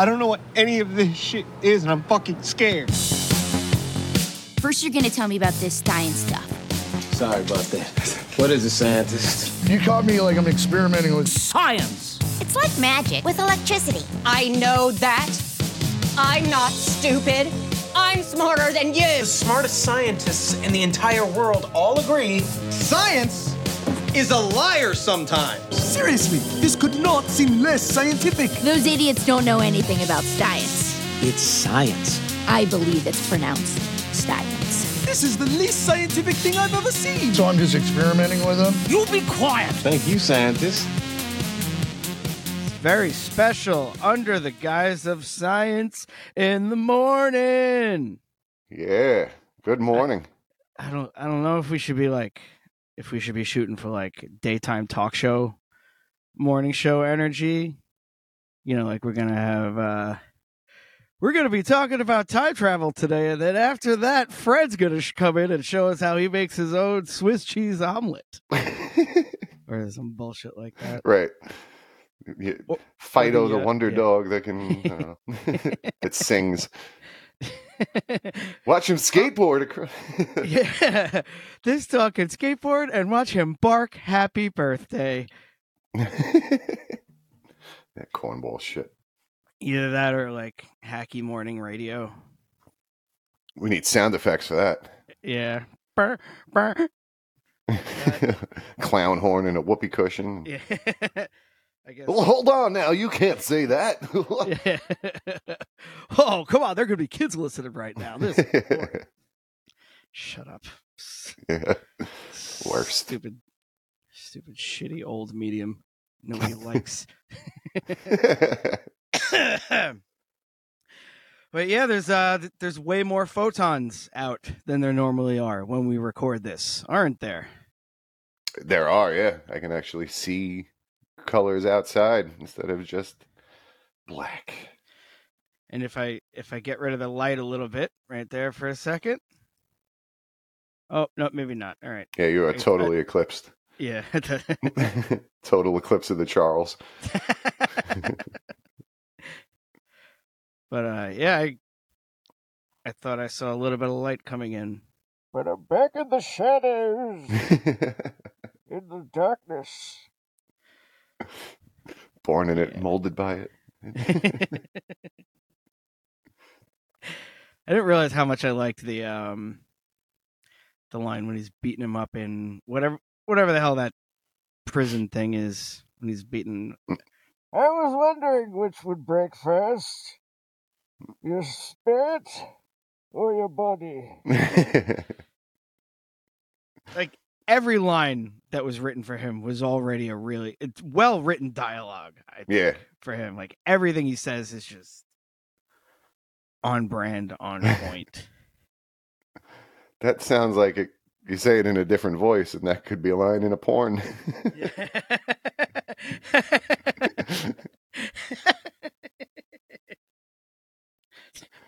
I don't know what any of this shit is, and I'm fucking scared. First, you're gonna tell me about this science stuff. Sorry about that. What is a scientist? You caught me like I'm experimenting with Science! It's like magic with electricity. I know that. I'm not stupid. I'm smarter than you. The smartest scientists in the entire world all agree Science is a liar sometimes. Seriously, this could not seem less scientific. Those idiots don't know anything about science. It's science. I believe it's pronounced science. This is the least scientific thing I've ever seen. So I'm just experimenting with them. You be quiet. Thank you, scientist. It's very special under the guise of science in the morning. Yeah. Good morning. I don't I don't know if we should be like if we should be shooting for like daytime talk show morning show energy. You know, like we're gonna have uh we're gonna be talking about time travel today, and then after that, Fred's gonna sh- come in and show us how he makes his own Swiss cheese omelet, or some bullshit like that. right. Yeah. Or- Fido, or the, the uh, wonder yeah. dog that can don't that sings. Watch him skateboard across. yeah, this dog can skateboard and watch him bark "Happy Birthday." that cornball shit. Either that or like hacky morning radio. We need sound effects for that. Yeah. Burr, burr. Clown horn and a whoopee cushion. Yeah. I guess. Well, hold on now. You can't say that. Oh, come on. There could be kids listening right now. This. Shut up. yeah. Worst. Stupid, stupid, shitty old medium. Nobody likes. but yeah, there's uh, there's way more photons out than there normally are when we record this, aren't there? there are, yeah. I can actually see colors outside instead of just black. And if I if I get rid of the light a little bit right there for a second. Oh no, maybe not. All right. Yeah, you are I- totally eclipsed. Yeah. Total eclipse of the Charles. but uh yeah, I I thought I saw a little bit of light coming in. But I'm back in the shadows, in the darkness. Born in it, Yeah. molded by it. I didn't realize how much I liked the um the line when he's beating him up in whatever whatever the hell that prison thing is when he's beating I was wondering which would break first your spirit or your body. like every line that was written for him was already a really it's well written dialogue I think, yeah. for him like everything he says is just on brand on point That sounds like it, you say it in a different voice, and that could be a line in a porn.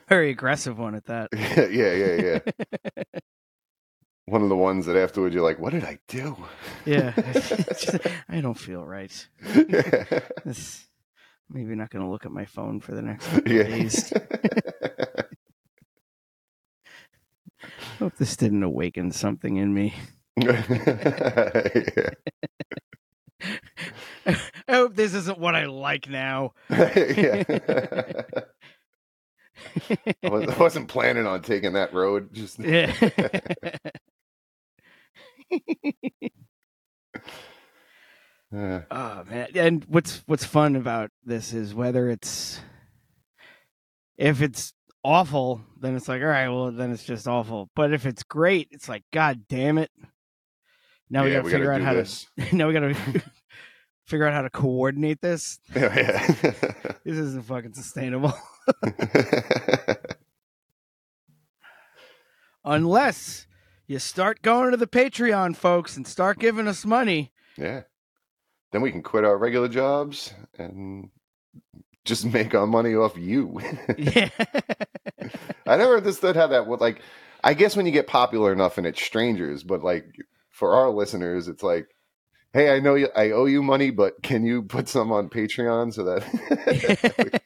very aggressive one at that yeah, yeah, yeah, yeah. One of the ones that afterwards you're like, what did I do? yeah i don't feel right this maybe not going to look at my phone for the next couple yeah. days hope this didn't awaken something in me yeah. i hope this isn't what i like now yeah. I was- I wasn't planning on taking that road. Just Yeah. Uh, oh man. And what's what's fun about this is whether it's if it's awful, then it's like, all right, well then it's just awful. But if it's great, it's like, God damn it. Now we yeah, gotta we figure out how this. to now we gotta figure out how to coordinate this. Yeah. This isn't fucking sustainable. Unless you start going to the Patreon folks and start giving us money. yeah. Then we can quit our regular jobs and just make our money off you. Yeah. I never understood how that would like. I guess when you get popular enough and it's strangers, but like for our listeners, it's like, hey, I know you, I owe you money, but can you put some on Patreon so that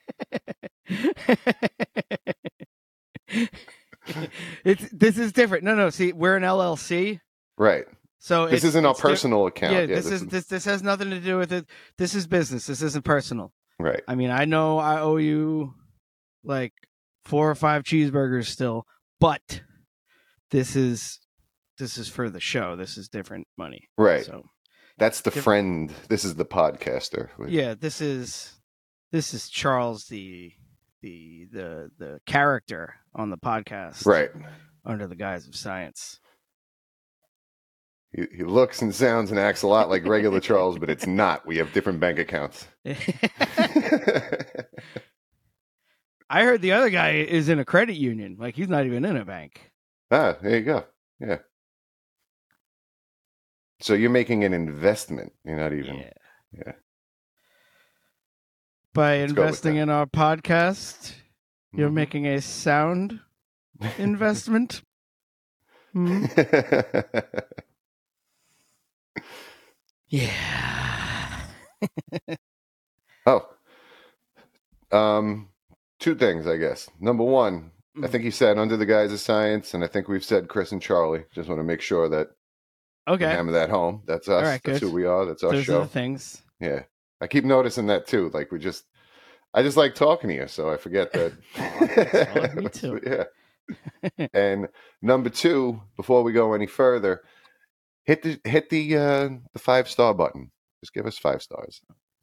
it's this is different. No, no. See, we're an LLC, Right. so This isn't a it's di- personal account. Yeah, Yeah, this, this is is- this this has nothing to do with it. This is business. This isn't personal. Right. I mean, I know I owe you like four or five cheeseburgers still, but this is this is for the show. This is different money. Right. So That's the Diff- friend. This is the podcaster. yeah, this is this is Charles the the the the character on the podcast. Right. Under the guise of science. He, he looks and sounds and acts a lot like regular Charles, but it's not. We have different bank accounts. I heard the other guy is in a credit union. Like he's not even in a bank. ah, there you go. Yeah. So you're making an investment. You're not even. Yeah. Yeah. By Let's investing in our podcast, you're Mhm. making a sound investment. Hmm? Yeah. oh. Um, two things, I guess. Number one, I think he said under the guise of science, and I think we've said Chris and Charlie. Just want to make sure that Okay. hammer that home. That's us. right, That's good. who we are. That's our Those show. are the things. Yeah. I keep noticing that too. Like we just I just like talking to you, so I forget that. solid. Me too. yeah. and number two, before we go any further, hit the hit the uh the five star button. Just give us five stars.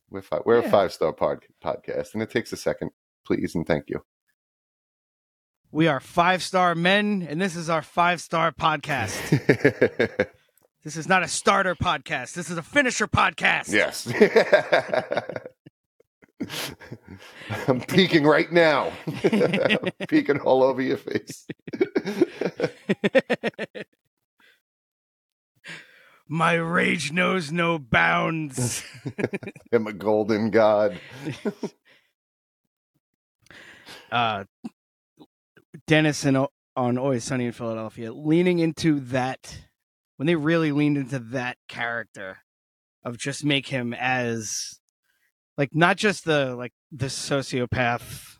We're five, we're Yeah. a five star pod, podcast, and it takes a second, please and thank you. We are five star men, and this is our five star podcast. This is not a starter podcast. This is a finisher podcast. yes. I'm peeking right now. I'm peeking all over your face. My rage knows no bounds. I'm a golden god. uh, Dennis and O- on Always Sunny in Philadelphia, leaning into that when they really leaned into that character of just make him as like not just the like the sociopath,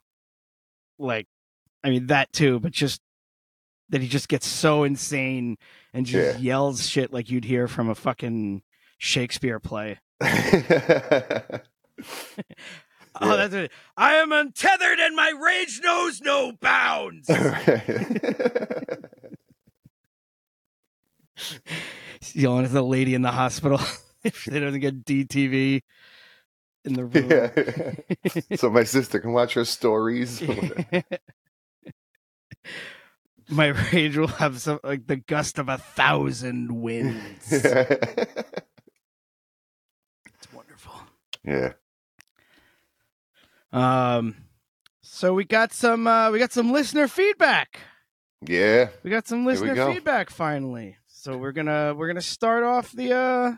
like I mean that too, but just that he just gets so insane and just Yeah. yells shit like you'd hear from a fucking Shakespeare play. Oh, Yeah. that's it. I am untethered and my rage knows no bounds. Yelling at the lady in the hospital if she doesn't get DTV in the room. yeah. so my sister can watch her stories. my rage will have some like the gust of a thousand winds. it's wonderful. yeah. Um, so we got some uh, we got some listener feedback. Yeah. We got some listener feedback finally. So we're gonna we're gonna start off the uh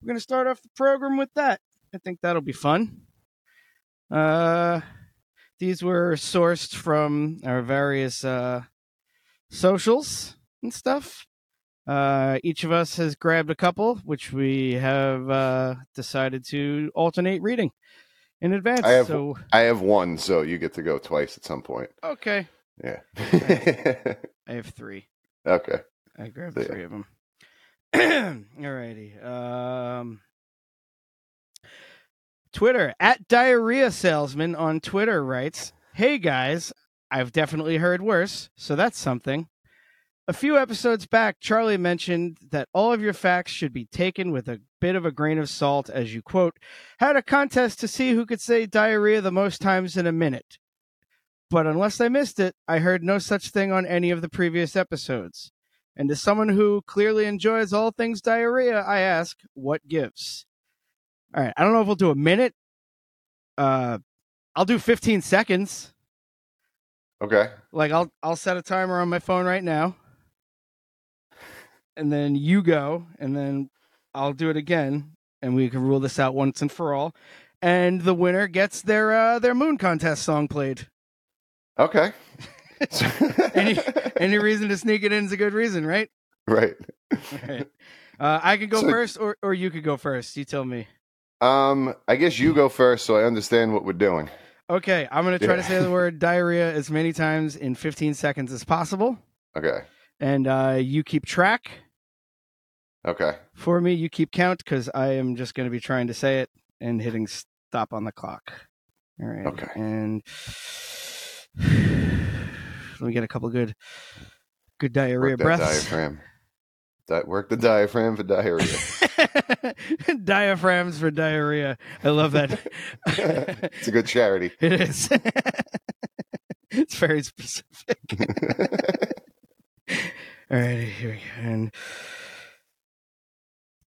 we're gonna start off the program with that. I think that'll be fun. Uh these were sourced from our various uh socials and stuff. Uh each of us has grabbed a couple, which we have uh decided to alternate reading in advance. I have so I have one, so you get to go twice at some point. okay. Yeah. I have three. okay. I grabbed three of them. Alrighty. Um, Twitter at diarrhea salesman on Twitter writes, "Hey guys, I've definitely heard worse, so that's something." A few episodes back, Charlie mentioned that all of your facts should be taken with a bit of a grain of salt, as you quote, had a contest to see who could say diarrhea the most times in a minute. But unless I missed it, I heard no such thing on any of the previous episodes. And as someone who clearly enjoys all things diarrhea, I ask, what gives? All right, I don't know if we'll do a minute. Uh, I'll do 15 seconds. Okay. Like I'll I'll set a timer on my phone right now, and then you go, and then I'll do it again, and we can rule this out once and for all. And the winner gets their uh, their moon contest song played. Okay. Any any reason to sneak it in is a good reason, right? right. Right. Uh, I could go So- first, or or you could go first. You tell me. Um, I guess you go first, so I understand what we're doing. Okay, I'm gonna try Yeah. to say the word diarrhea as many times in 15 seconds as possible, Okay. and uh, you keep track Okay. for me. You keep count because I am just gonna be trying to say it and hitting stop on the clock. All right. Okay. And let me get a couple good, good diarrhea Work breaths. diaphragm. That work the diaphragm for diarrhea. Diaphragms for diarrhea. I love that. it's a good charity. It is. it's very specific. All right, here we go. And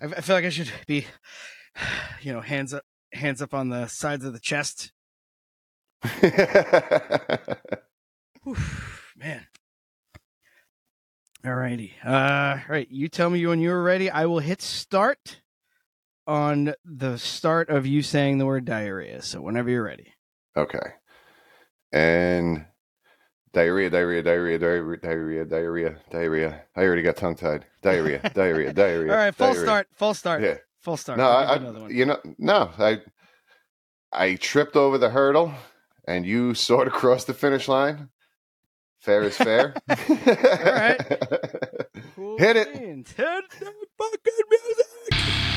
I, I feel like I should be, you know, hands up, hands up on the sides of the chest. Oof, man. All righty. Uh, all right. You tell me when you're ready. I will hit start on the start of you saying the word diarrhea. So whenever you're ready. okay. And diarrhea, diarrhea, diarrhea, diarrhea, diarrhea, diarrhea, diarrhea. I already got tongue tied. Diarrhea, diarrhea, diarrhea. All right. Full diarrhea. start. Full start. Yeah. Full start. No, I, I you know, no, I, I tripped over the hurdle, and you soared across the finish line. Fair is fair. All right. Hit it. Hit the fucking music.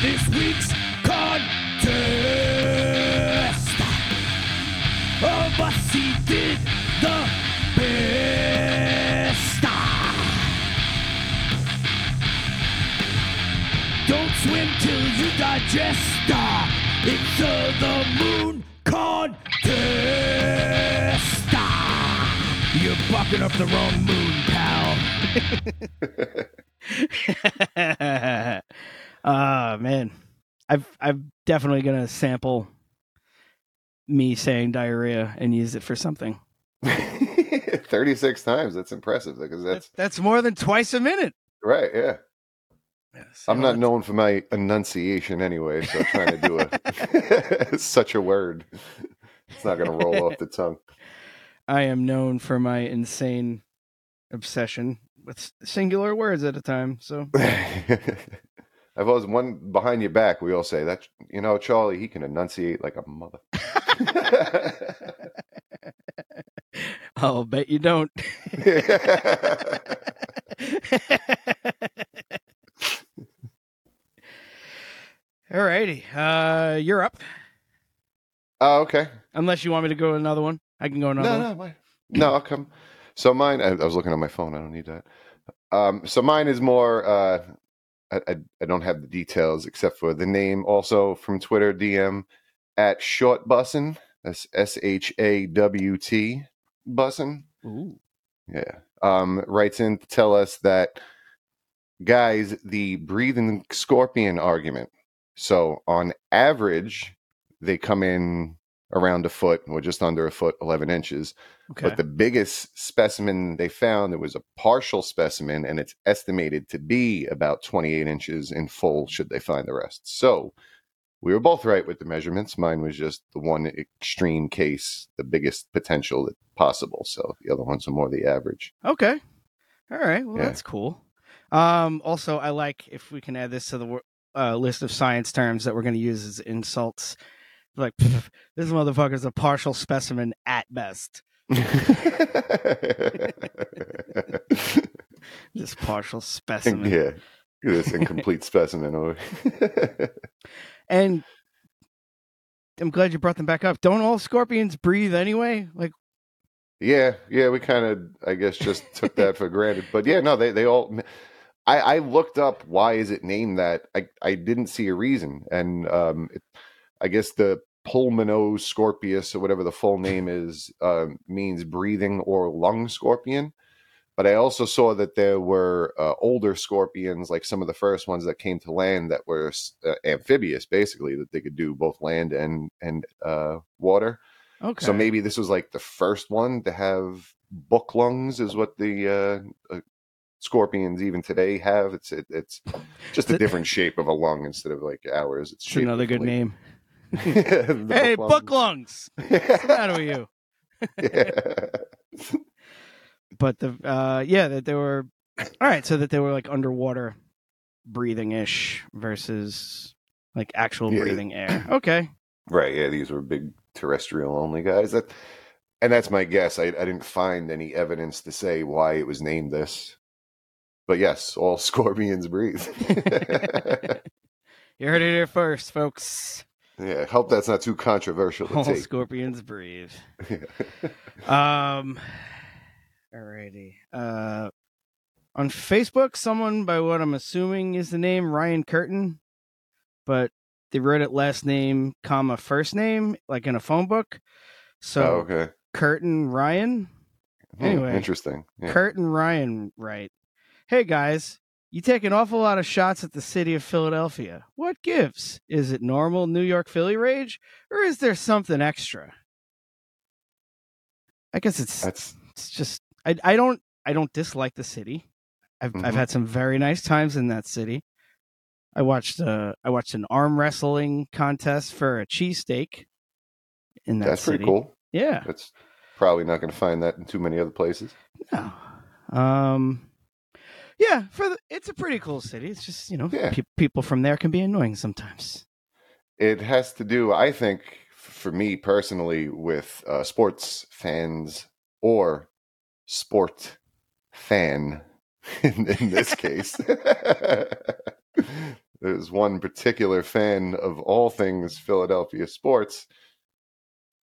This week's contest. Of us, he did the best. Don't swim till you digest. It's uh, the moon contest. You're bucking up the wrong moon, pal. Ah man, I've I'm definitely gonna sample me saying diarrhea and use it for something. 36 times. That's impressive because that's That's more than twice a minute. right. Yeah. Yes, I'm not known for my enunciation anyway, so trying to do a such a word, it's not going to roll off the tongue. I am known for my insane obsession with singular words at a time. So I've always one behind your back. We all say that you know Charlie. He can enunciate like a mother. I'll bet you don't. Alrighty, uh, you're up. oh, okay. Unless you want me to go another one, I can go another. No, one. no, my, no. I'll come. So mine. I, I was looking on my phone. I don't need that. Um, so mine is more. Uh, I, I I don't have the details except for the name. Also from Twitter DM at short bussin. That's S H A W T bussin. Ooh. Yeah. Um, writes in to tell us that guys, the breathing scorpion argument. So on average, they come in around a foot or just under a foot, 11 inches. Okay. But the biggest specimen they found, it was a partial specimen, and it's estimated to be about 28 inches in full, should they find the rest. So we were both right with the measurements. Mine was just the one extreme case, the biggest potential possible. So the other ones are more the average. Okay. All right. Well, Yeah. that's cool. Um, also, I like if we can add this to the uh, list of science terms that we're going to use as insults. Like, "Pff, this motherfucker's a partial specimen at best. Just partial specimen. yeah. This incomplete specimen. over- And I'm glad you brought them back up. Don't all scorpions breathe anyway? Like, Yeah, yeah, we kind of, I guess, just took that for granted. But yeah, no, they they all. I I looked up why is it named that. I I didn't see a reason, and um, it, I guess the pulmono Pulmonoscorpius or whatever the full name is um, means breathing or lung scorpion. But I also saw that there were uh, older scorpions, like some of the first ones that came to land, that were uh, amphibious, basically, that they could do both land and and uh, water. Okay. So maybe this was like the first one to have book lungs, is what the uh, uh, scorpions even today have. It's it, it's just a different shape of a lung instead of like ours. It's It's another good differently. name. Hey, book book lungs. What's the matter with you? Yeah. But the uh yeah, that they were all right, so that they were like underwater breathing ish versus like actual Yeah. breathing air. Okay. Right. Yeah, these were big terrestrial only guys. That, and that's my guess. I, I didn't find any evidence to say why it was named this. But yes, all scorpions breathe. You heard it here first, folks. Yeah, hope that's not too controversial to All take. scorpions breathe. Um alrighty. Uh on Facebook, someone by what I'm assuming is the name Ryan Curtin, but they wrote it last name, comma first name, like in a phone book. So oh, okay. Curtin Ryan. Hmm, Anyway, interesting. Yeah. Curtin Ryan, right? Hey guys, you take an awful lot of shots at the city of Philadelphia. What gives? Is it normal New York Philly rage, or is there something extra? I guess it's That's it's just I I don't I don't dislike the city. I've I've Mhm. had some very nice times in that city. I watched uh I watched an arm wrestling contest for a cheesesteak in that that's city. pretty cool. Yeah. That's probably not going to find that in too many other places. No. Um yeah, for the, it's a pretty cool city. It's just, you know, Yeah. pe- people from there can be annoying sometimes. It has to do, I think, for me personally, with uh, sports fans or sport fan in, in this case. There's one particular fan of all things Philadelphia sports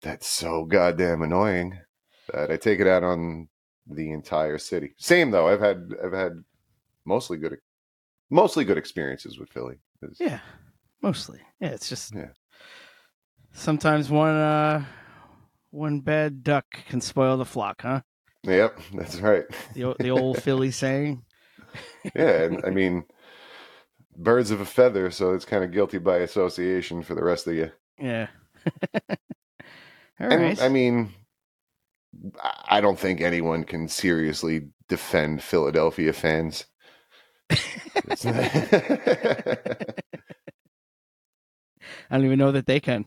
that's so goddamn annoying that I take it out on the entire city. Same though, I've had I've had mostly good mostly good experiences with Philly. Yeah. Mostly. Yeah, it's just Yeah. sometimes one uh one bad duck can spoil the flock, huh? Yep, that's right. The the old Philly saying. yeah, and I mean, birds of a feather, so it's kind of guilty by association for the rest of you. Yeah. All and right. I mean, I don't think anyone can seriously defend Philadelphia fans. I don't even know that they can.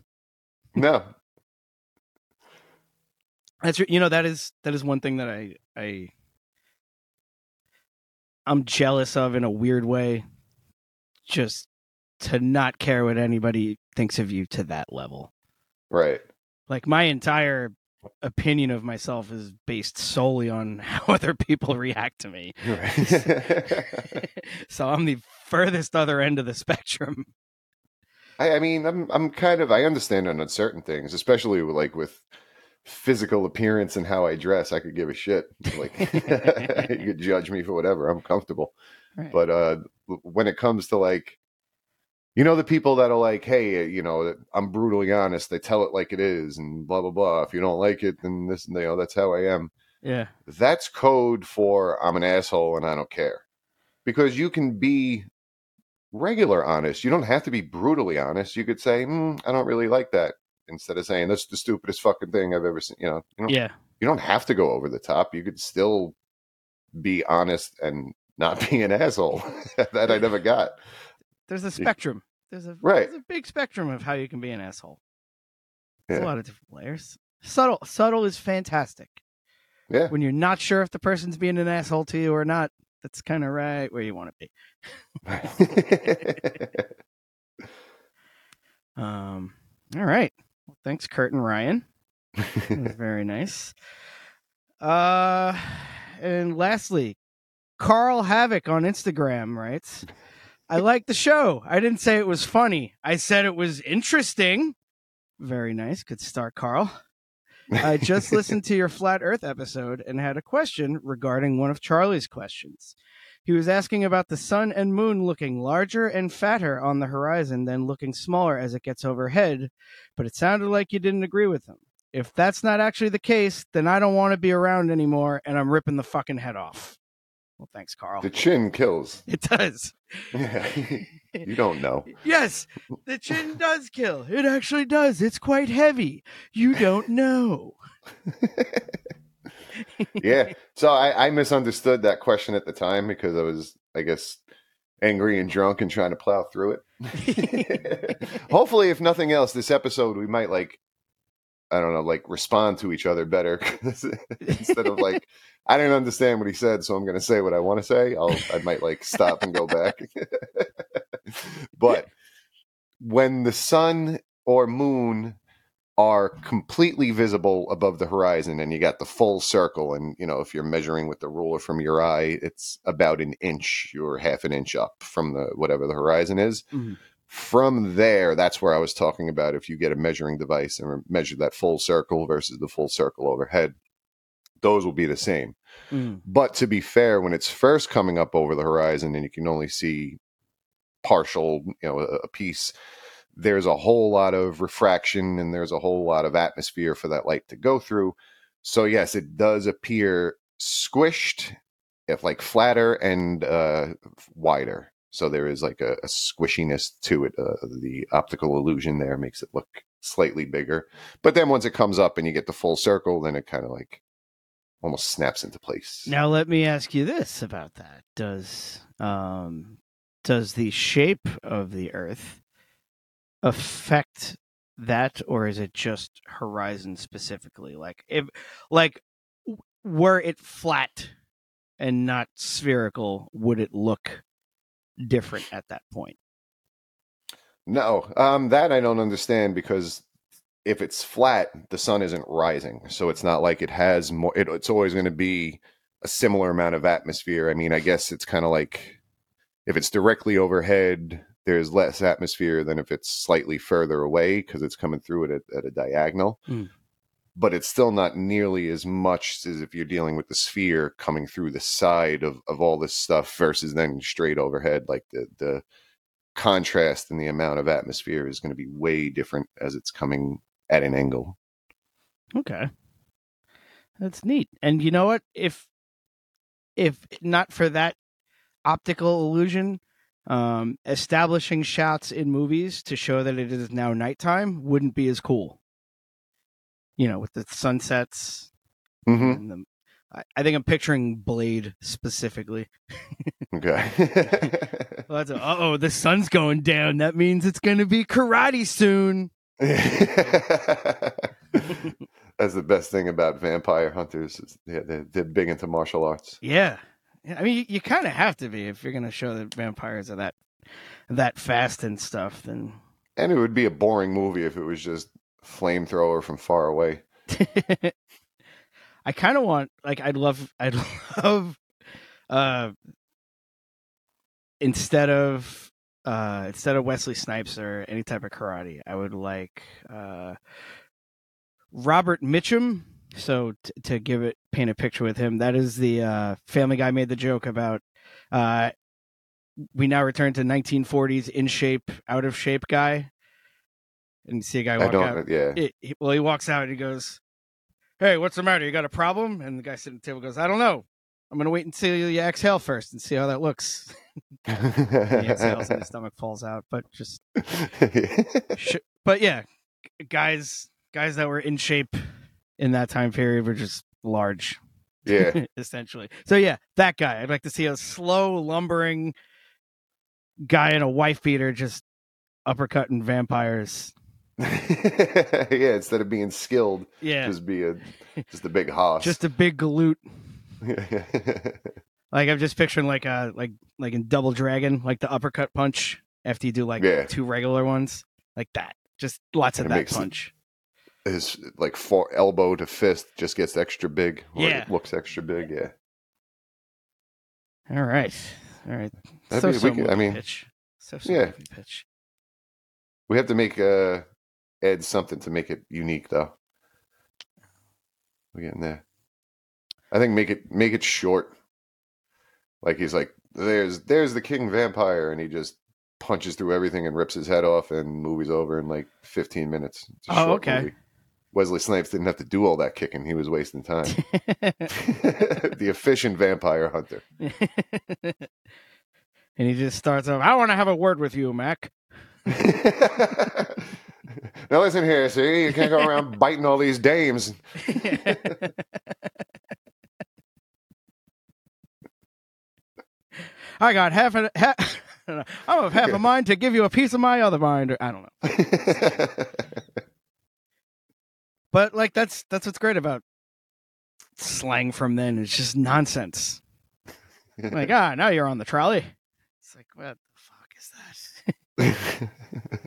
no, That's you know that is that is one thing that I I I'm jealous of in a weird way. Just to not care what anybody thinks of you to that level. right. Like my entire opinion of myself is based solely on how other people react to me. Right. so I'm the furthest other end of the spectrum. I, I mean, I'm I'm kind of I understand on certain things, especially like with physical appearance and how I dress. I could give a shit. Like you could judge me for whatever. I'm comfortable. Right. But uh, when it comes to like, you know, the people that are like, hey, you know, I'm brutally honest. They tell it like it is, and blah blah blah. If you don't like it, then this, you know, that's how I am. Yeah. That's code for I'm an asshole and I don't care, because you can be regular honest. You don't have to be brutally honest. You could say, mm, I don't really like that, instead of saying that's the stupidest fucking thing I've ever seen. You know, you Yeah. you don't have to go over the top. You could still be honest and not be an asshole. that I never got. There's a spectrum. There's a Right. there's a big spectrum of how you can be an asshole. There's Yeah. a lot of different layers. Subtle subtle is fantastic. Yeah. When you're not sure if the person's being an asshole to you or not, that's kind of right where you want to be. Um all right. Well, thanks Curtin Ryan. That was very nice. Uh and lastly, Carl Havoc on Instagram writes, I like the show. I didn't say it was funny. I said it was interesting. Very nice. Good start, Carl. I just listened to your Flat Earth episode and had a question regarding one of Charlie's questions. He was asking about the sun and moon looking larger and fatter on the horizon than looking smaller as it gets overhead, but it sounded like you didn't agree with him. If that's not actually the case, then I don't want to be around anymore, and I'm ripping the fucking head off. Well, thanks, Carl. The chin kills. It does. Yeah. you don't know. Yes, the chin does kill. It actually does. It's quite heavy. You don't know. yeah. So I, I misunderstood that question at the time because I was, I guess, angry and drunk and trying to plow through it. Hopefully, if nothing else, this episode we might like, I don't know, like respond to each other better instead of like, I didn't understand what he said, so I'm going to say what I want to say. I'll, I might like stop and go back. but when the sun or moon are completely visible above the horizon and you got the full circle and you know if you're measuring with the ruler from your eye it's about an inch you're half an inch up from the whatever the horizon is Mm-hmm. From there that's where i was talking about if you get a measuring device and measure that full circle versus the full circle overhead those will be the same Mm. but to be fair when it's first coming up over the horizon and you can only see partial you know a, a piece there's a whole lot of refraction and there's a whole lot of atmosphere for that light to go through. So yes, it does appear squished, if like flatter and uh, wider. So there is like a, a squishiness to it. Uh, the optical illusion there makes it look slightly bigger. But then once it comes up and you get the full circle, then it kind of like almost snaps into place. Now let me ask you this about that. Does um does the shape of the earth affect that or is it just horizon specifically? Like if like were it flat and not spherical, would it look different at that point? No, um, that I don't understand because if it's flat, the sun isn't rising, so it's not like it has more. It, it's always going to be a similar amount of atmosphere. I mean, I guess it's kind of like if it's directly overhead, there's less atmosphere than if it's slightly further away because it's coming through it at, at a diagonal. Mm. But it's still not nearly as much as if you're dealing with the sphere coming through the side of, of all this stuff versus then straight overhead. Like the the contrast and the amount of atmosphere is going to be way different as it's coming at an angle. Okay. That's neat. And you know what? If if not for that optical illusion, um, establishing shots in movies to show that it is now nighttime wouldn't be as cool. You know, with the sunsets Mm-hmm. and the I, I think I'm picturing Blade specifically. Okay. Well, uh oh, the sun's going down. That means it's going to be karate soon. That's the best thing about vampire hunters. Yeah, they're, they're big into martial arts. Yeah. Yeah, I mean, you, you kind of have to be if you're going to show that vampires are that that fast and stuff. Then And it would be a boring movie if it was just flamethrower from far away. I kind of want, like, I'd love, I'd love, uh, instead of, uh, instead of Wesley Snipes or any type of karate, I would like, uh, Robert Mitchum. So t- to give it, paint a picture with him, that is the uh, Family Guy made the joke about. Uh, we now return to 1940s in shape, out of shape guy, and see a guy walk out. Yeah. It, he- well, he walks out and he goes, "Hey, what's the matter? You got a problem?" And the guy sitting at the table goes, "I don't know. I'm gonna wait until you exhale first and see how that looks." he exhales and his stomach falls out. But just, sh- but yeah, guys, guys that were in shape in that time period were just large, yeah. essentially. So yeah, that guy. I'd like to see a slow, lumbering guy in a wife beater just uppercutting vampires. yeah. Instead of being skilled, Yeah, just be a just a big hoss. just a big galoot. Like I'm just picturing like a like like in Double Dragon, like the uppercut punch after you do like Yeah. two regular ones, like that. Just lots of And that makes it- punch. his like for elbow to fist just gets extra big. Yeah. it looks extra big. Yeah. All right, all right. That'd so be- so we could- I mean, pitch. So so yeah. pitch. We have to make uh add something to make it unique though. We're getting there. I think make it make it short. Like he's like, there's there's the king vampire, and he just punches through everything and rips his head off, and movie's over in like 15 minutes. Oh, okay. movie. Wesley Snipes didn't have to do all that kicking. He was wasting time. the efficient vampire hunter. and he just starts off, I want to have a word with you, Mac. Now listen here, see, you can't go around biting all these dames. I got half a half, I'm of half a mind to give you a piece of my other mind. Or, I don't know. But like that's that's what's great about slang from then. It's just nonsense. like, ah, now you're on the trolley. It's like, what the fuck is that?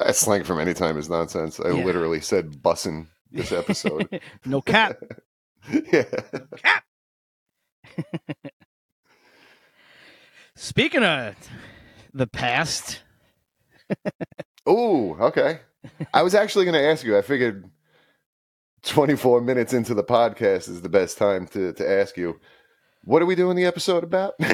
That slang from any time is nonsense. I Yeah. literally said bussin' this episode. no cap. yeah. Cap. Speaking of the past, Ooh, okay. I was actually going to ask you. I figured 24 minutes into the podcast is the best time to, to ask you, what are we doing the episode about? but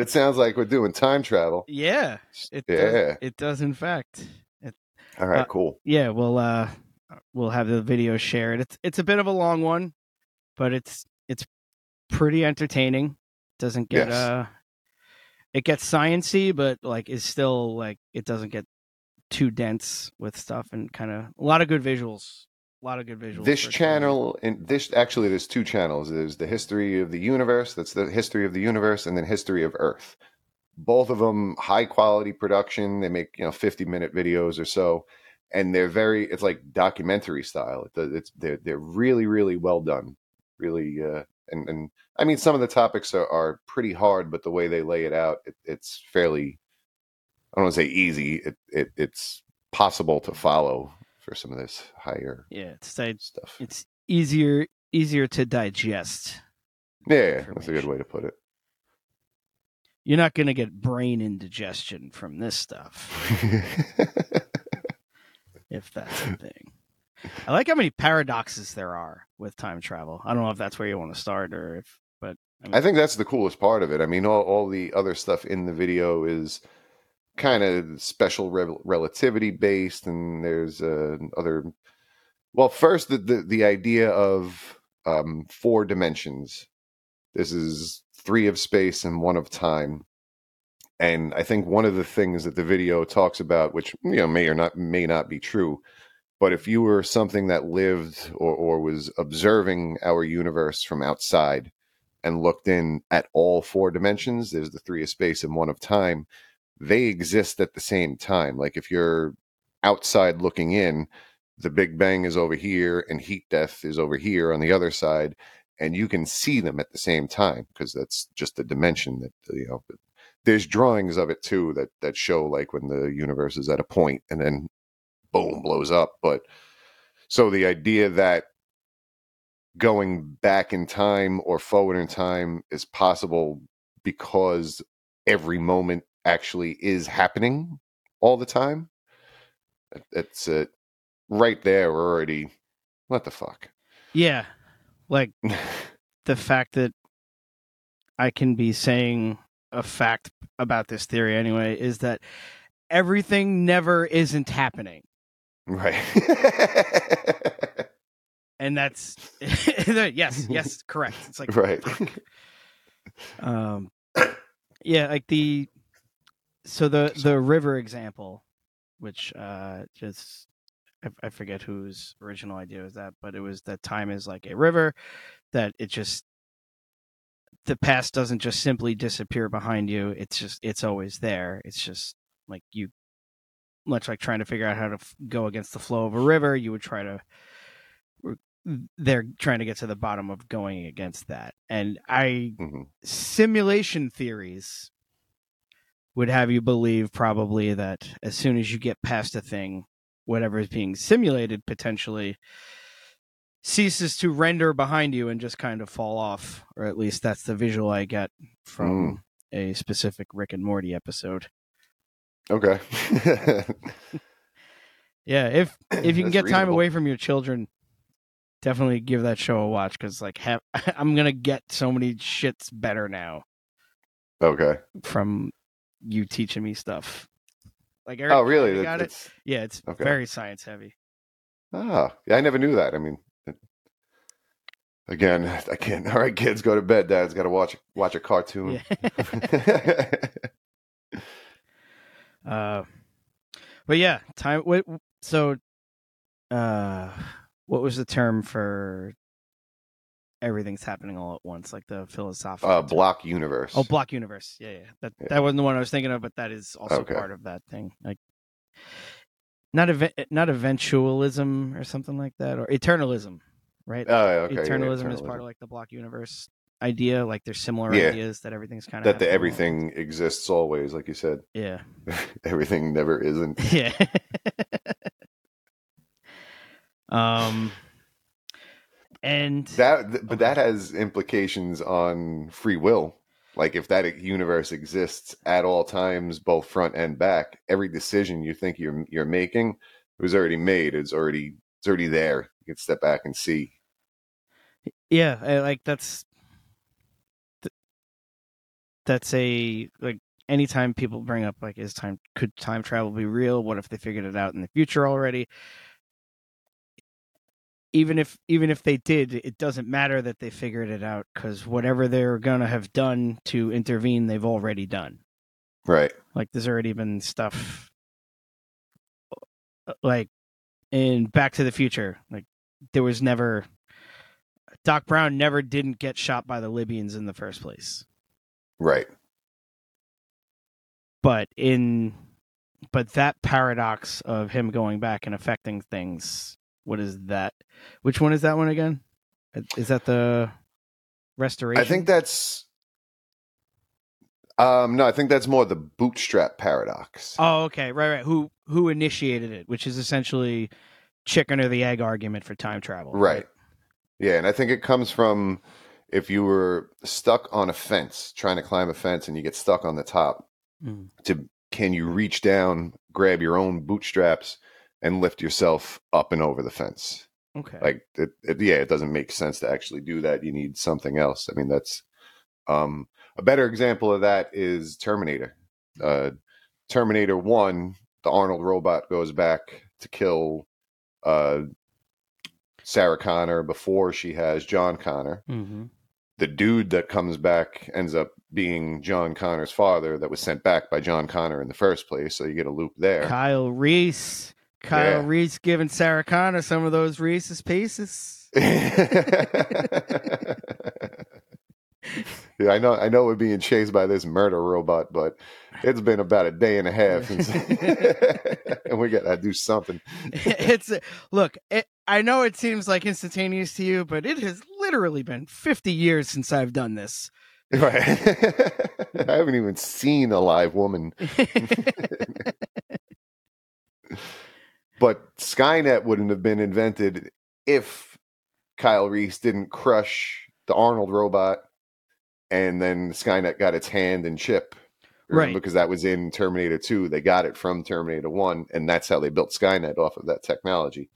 it sounds like we're doing time travel. yeah, it Yeah. does, it does in fact. It, All right, Uh, cool. yeah, we'll uh, we'll have the video shared. It's it's a bit of a long one, but it's it's pretty entertaining. Doesn't get Yes. uh, it gets sciency, but like is still like it doesn't get too dense with stuff and kind of a lot of good visuals. A lot of good visuals. This channel, and this actually, there's two channels. There's the history of the universe. That's the history of the universe, and then history of Earth. Both of them high quality production. They make you know 50 minute videos or so, and they're very. It's like documentary style. It- It's they're they're really really well done. Really, uh, and and I mean some of the topics are, are pretty hard, but the way they lay it out, it, it's fairly. I don't want to say easy. It, it it's possible to follow for some of this higher Yeah, it's stuff. it's easier easier to digest. Yeah, yeah, that's a good way to put it. You're not going to get brain indigestion from this stuff, if that's a thing. I like how many paradoxes there are with time travel. I don't know if that's where you want to start or if, but I, mean, I think that's the coolest part of it. I mean, all, all the other stuff in the video is kind of special rel- relativity based, and there's uh, other. Well, first the, the the idea of um, four dimensions. This is three of space and one of time, and I think one of the things that the video talks about, which you know may or not may not be true, but if you were something that lived or, or was observing our universe from outside and looked in at all four dimensions, there's the three of space and one of time, they exist at the same time. Like if you're outside looking in, the Big Bang is over here and heat death is over here on the other side, and you can see them at the same time because that's just the dimension that uh, you know. There's drawings of it too that that show like when the universe is at a point and then boom blows up. But so the idea that going back in time or forward in time is possible because every moment actually is happening all the time. It- It's uh, right there. We're already. What the fuck? yeah, like the fact that I can be saying a fact about this theory anyway is that everything never isn't happening. Right. and that's yes, yes, correct. It's like right. um yeah, like the so the the river example, which uh just I, I forget whose original idea was that, but it was that time is like a river that it just the past doesn't just simply disappear behind you. It's just it's always there. It's just like you much like trying to figure out how to f- go against the flow of a river, you would try to they're trying to get to the bottom of going against that. And I Mhm. simulation theories would have you believe probably that as soon as you get past a thing, whatever is being simulated potentially ceases to render behind you and just kind of fall off, or at least that's the visual I get from hmm. a specific Rick and Morty episode. Okay. Yeah, if if you can get time away from your children, definitely give that show a watch because like have, I'm gonna get so many shits better now okay. from you teaching me stuff. Like Eric, Oh, really? got it. Yeah, it's okay. very science heavy. Ah, yeah, I never knew that. I mean, again, I can't. All right, kids, go to bed. Dad's got to watch watch a cartoon. Uh, but yeah, time. What? So, uh, what was the term for everything's happening all at once, like the philosophical? uh, block universe. Oh, block universe. Yeah, yeah. That Yeah. that wasn't the one I was thinking of, but that is also Okay. part of that thing. Like, not event, not eventualism or something like that, or eternalism, right? Oh, okay, yeah, eternalism is part of like the block universe idea. Like, there's similar Yeah. ideas that everything's kind of that the everything exists always, like you said. Yeah. everything never isn't. Yeah. um. And That, th- but that has implications on free will. Like if that universe exists at all times, both front and back, every decision you think you're you're making it was already made. It's already it's already there. You can step back and see. Yeah, I, like that's th- that's a like anytime people bring up like is time could time travel be real? What if they figured it out in the future already? Even if even if they did, it doesn't matter that they figured it out because whatever they're gonna have done to intervene, they've already done. Right. Like there's already been stuff uh, like in Back to the Future. Like there was never Doc Brown never didn't get shot by the Libyans in the first place. Right. But in but that paradox of him going back and affecting things, what is that? Which one is that one again? Is that the restoration? I think that's um no, I think that's more the bootstrap paradox. Oh, okay, right, right. Who who initiated it? Which is essentially chicken or the egg argument for time travel. Right. Yeah, and I think it comes from if you were stuck on a fence, trying to climb a fence and you get stuck on the top, Mm. to can you reach down, grab your own bootstraps and lift yourself up and over the fence? Okay. Like it, it, yeah, it doesn't make sense to actually do that. You need something else. I mean, that's um a better example of that is Terminator. Uh Terminator 1, the Arnold robot goes back to kill uh Sarah Connor before she has John Connor. Mm-hmm. The dude that comes back ends up being John Connor's father that was sent back by John Connor in the first place. So you get a loop there. Kyle Reese. Kyle Yeah. Reese giving Sarah Connor some of those Reese's pieces. Yeah, I know I know we're being chased by this murder robot, but it's been about a day and a half since and we gotta do something. it's look. It, I know it seems like instantaneous to you, but it has literally been 50 years since I've done this. Right. I haven't even seen a live woman. But Skynet wouldn't have been invented if Kyle Reese didn't crush the Arnold robot and then Skynet got its hand and chip. Right. Because that was in Terminator 2. They got it from Terminator 1, and that's how they built Skynet off of that technology.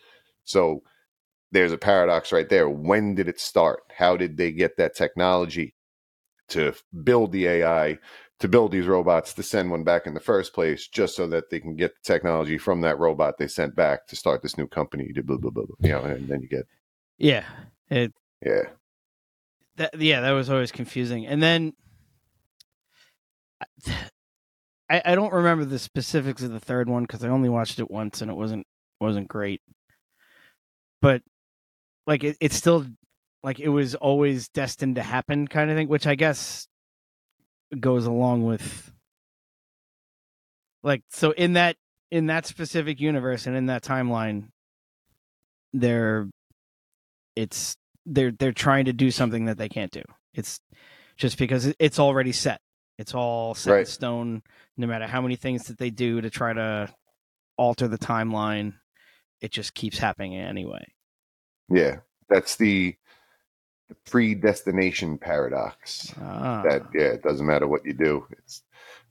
So there's a paradox right there. When did it start? How did they get that technology to build the AI, to build these robots, to send one back in the first place, just so that they can get the technology from that robot they sent back to start this new company to blah blah blah, blah you know, and then you get Yeah. It yeah. that yeah, that was always confusing. And then I I don't remember the specifics of the third one because I only watched it once and it wasn't wasn't great. But like it, it's still like it was always destined to happen kind of thing, which I guess goes along with like so in that in that specific universe and in that timeline they're it's they're they're trying to do something that they can't do. It's just because it's already set. It's all set in stone. No matter how many things that they do to try to alter the timeline, it just keeps happening anyway. Yeah. That's the predestination paradox. Ah. That yeah, it doesn't matter what you do. It's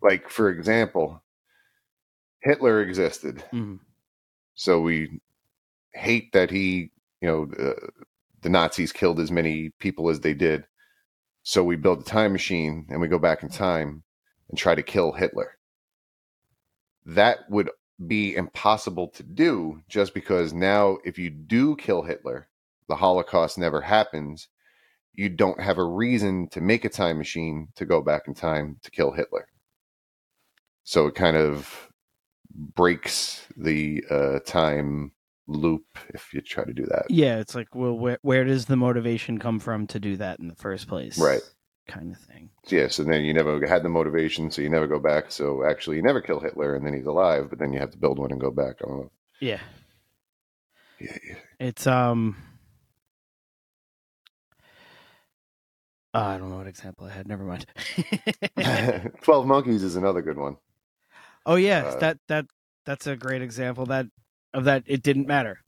like for example, Hitler existed. Mhm. So we hate that he, you know, uh, the Nazis killed as many people as they did. So we build a time machine and we go back in time and try to kill Hitler. that would be impossible to do just because now if you do kill Hitler, the Holocaust never happens. You don't have a reason to make a time machine to go back in time to kill Hitler. So it kind of breaks the uh, time loop if you try to do that. Yeah, it's like, well, where where does the motivation come from to do that in the first place? Right. Kind of thing. Yeah, so then you never had the motivation, so you never go back. So actually, you never kill Hitler, and then he's alive, but then you have to build one and go back. I don't know. Yeah. Yeah, yeah. It's um. Uh, I don't know what example I had. Never mind. Twelve Monkeys is another good one. oh yeah, Uh, that that that's a great example that of that. It didn't matter.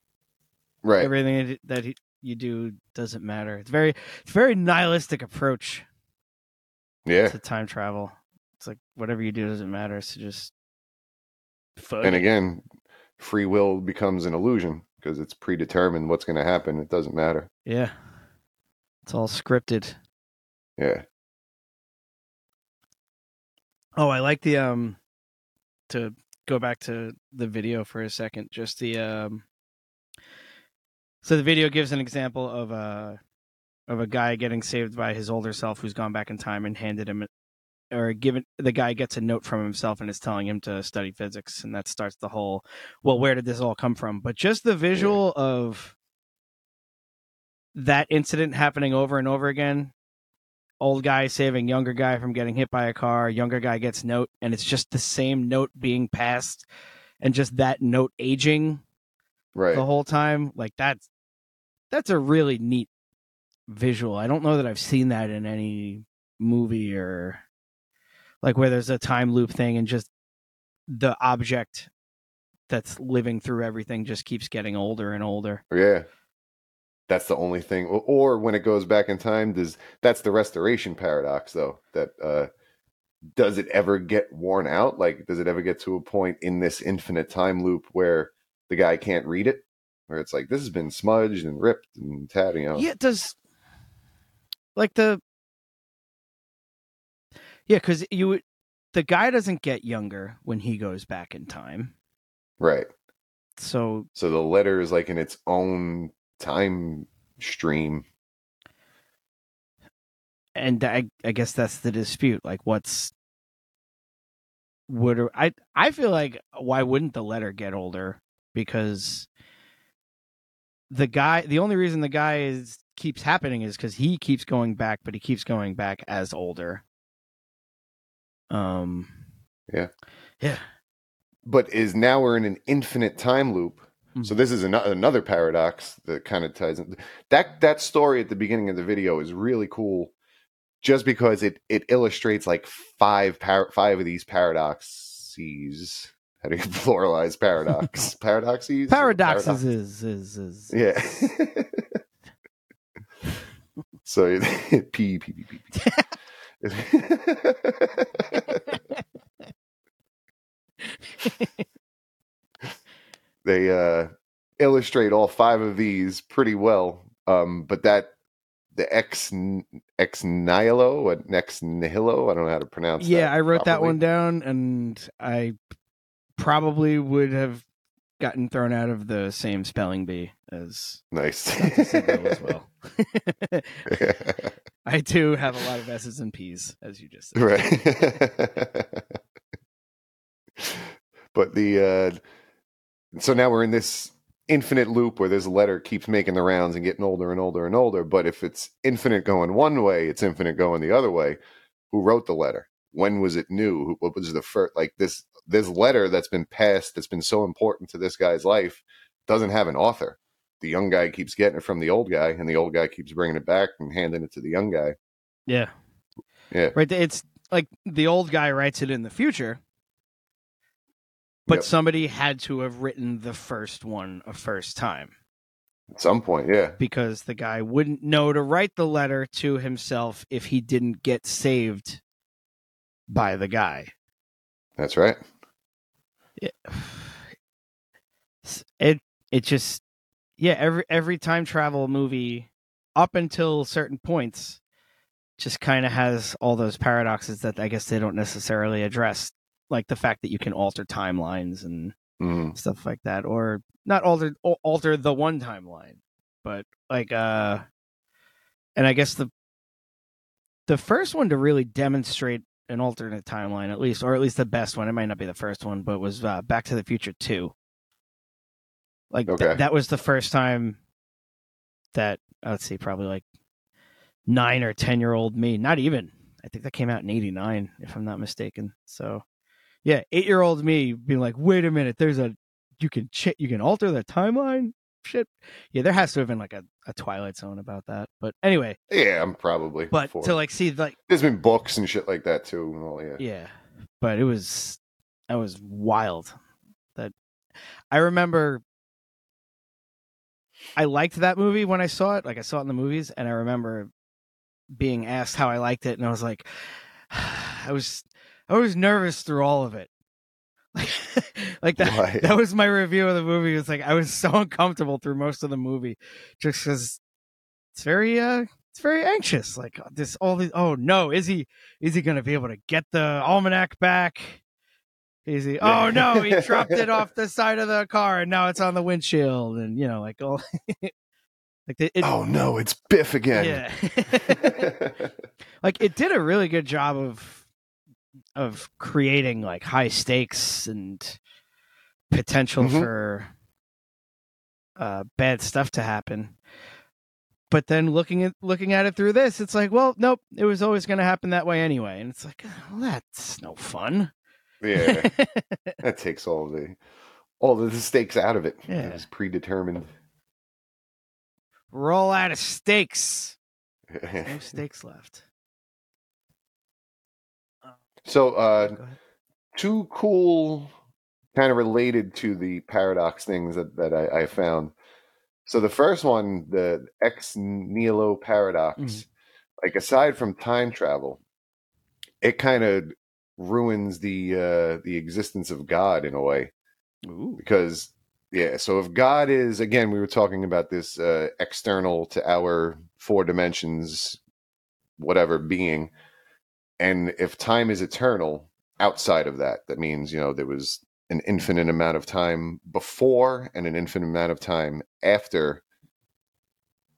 Right. Everything that he- you do doesn't matter. It's very it's a very nihilistic approach Yeah. to time travel. It's like whatever you do doesn't matter. So just fuck And again, free will becomes an illusion because it's predetermined what's going to happen. It doesn't matter. yeah, it's all scripted. Yeah. Oh, I like the um to go back to the video for a second. Just the um so the video gives an example of a of a guy getting saved by his older self who's gone back in time and handed him or given the guy gets a note from himself and is telling him to study physics and that starts the whole well where did this all come from but just the visual of that incident happening over and over again old guy saving younger guy from getting hit by a car younger guy gets note and it's just the same note being passed and just that note aging Right. the whole time like that's that's a really neat visual i don't know that i've seen that in any movie or like where there's a time loop thing and just the object that's living through everything just keeps getting older and older Yeah. That's the only thing. Or, when it goes back in time, does that's the restoration paradox though. That uh does it ever get worn out? Like does it ever get to a point in this infinite time loop where the guy can't read it? Where it's like this has been smudged and ripped and tatted, you know. yeah does like the yeah because you the guy doesn't get younger when he goes back in time Right. so So the letter is like in its own time stream. and I, I guess that's the dispute. Like, what's would I? I feel like why wouldn't the letter get older? Because the guy, the only reason the guy is keeps happening is because he keeps going back, but he keeps going back as older. Um. Yeah. Yeah. But is now we're in an infinite time loop. Mm-hmm. So this is an- another paradox that kind of ties in. That that story at the beginning of the video is really cool, just because it it illustrates like five par- five of these paradoxes. How do you pluralize paradox? Paradoxes. Paradoxes is is is Yeah. so p p p p. they uh illustrate all five of these pretty well um but that the ex ex nihilo what ex nihilo i don't know how to pronounce that. yeah, I wrote that one down, and I probably would have gotten thrown out of the same spelling bee as nice as well. I do have a lot of S's and P's, as you just said. right but the uh so now we're in this infinite loop where this letter keeps making the rounds and getting older and older and older but if it's infinite going one way it's infinite going the other way. Who wrote the letter? When was it new? What was the first like this this letter that's been passed that's been so important to this guy's life doesn't have an author. The young guy keeps getting it from the old guy and the old guy keeps bringing it back and handing it to the young guy. Yeah. yeah. Right. It's like the old guy writes it in the future, but Yep. somebody had to have written the first one a first time at some point yeah because the guy wouldn't know to write the letter to himself if he didn't get saved by the guy. that's right it, it it just yeah every every time travel movie up until certain points just kind of has all those paradoxes that I guess they don't necessarily address like the fact that you can alter timelines and Mm. stuff like that, or not alter alter the one timeline, but like uh, and I guess the the first one to really demonstrate an alternate timeline, at least, or at least the best one. It might not be the first one, but was uh, Back to the Future Two. Like th- that was the first time that uh, let's see, probably like nine or ten year old me, not even. I think that came out in '89, if I'm not mistaken. So, yeah, eight year old me being like, "Wait a minute, there's a you can ch- you can alter the timeline." Shit, yeah, there has to have been like a, a Twilight Zone about that. But anyway, Yeah, I'm probably. but to like see like there's been books and shit like that too. all, yeah. yeah, but it was that was wild. That I remember. I liked that movie when I saw it. Like I saw it in the movies, and I remember being asked how I liked it, and I was like, I was I was nervous through all of it. Like, like that. Why? That was my review of the movie. It was like I was so uncomfortable through most of the movie, just because it's very uh it's very anxious. Like this, all these. Oh no, is he is he gonna be able to get the almanac back? Is he? Oh no, he dropped it off the side of the car and now it's on the windshield, and you know, like all. like it, oh no, it's Biff again. Yeah. like it did a really good job of of creating like high stakes and potential Mhm. for uh bad stuff to happen. But then looking at looking at it through this, it's like, well, nope, it was always going to happen that way anyway, and it's like, well, that's no fun. yeah, that takes all the all the stakes out of it. Yeah. It was predetermined. We're all out of stakes. No stakes left. So, uh, two cool, kind of related to the paradox things that that I, I found. So the first one, the ex nihilo paradox, Mhm. like aside from time travel, it kind of ruins the uh, the existence of God in a way Ooh. because yeah so if god is again we were talking about this uh, external to our four dimensions whatever being and if time is eternal outside of that that means you know there was an infinite amount of time before and an infinite amount of time after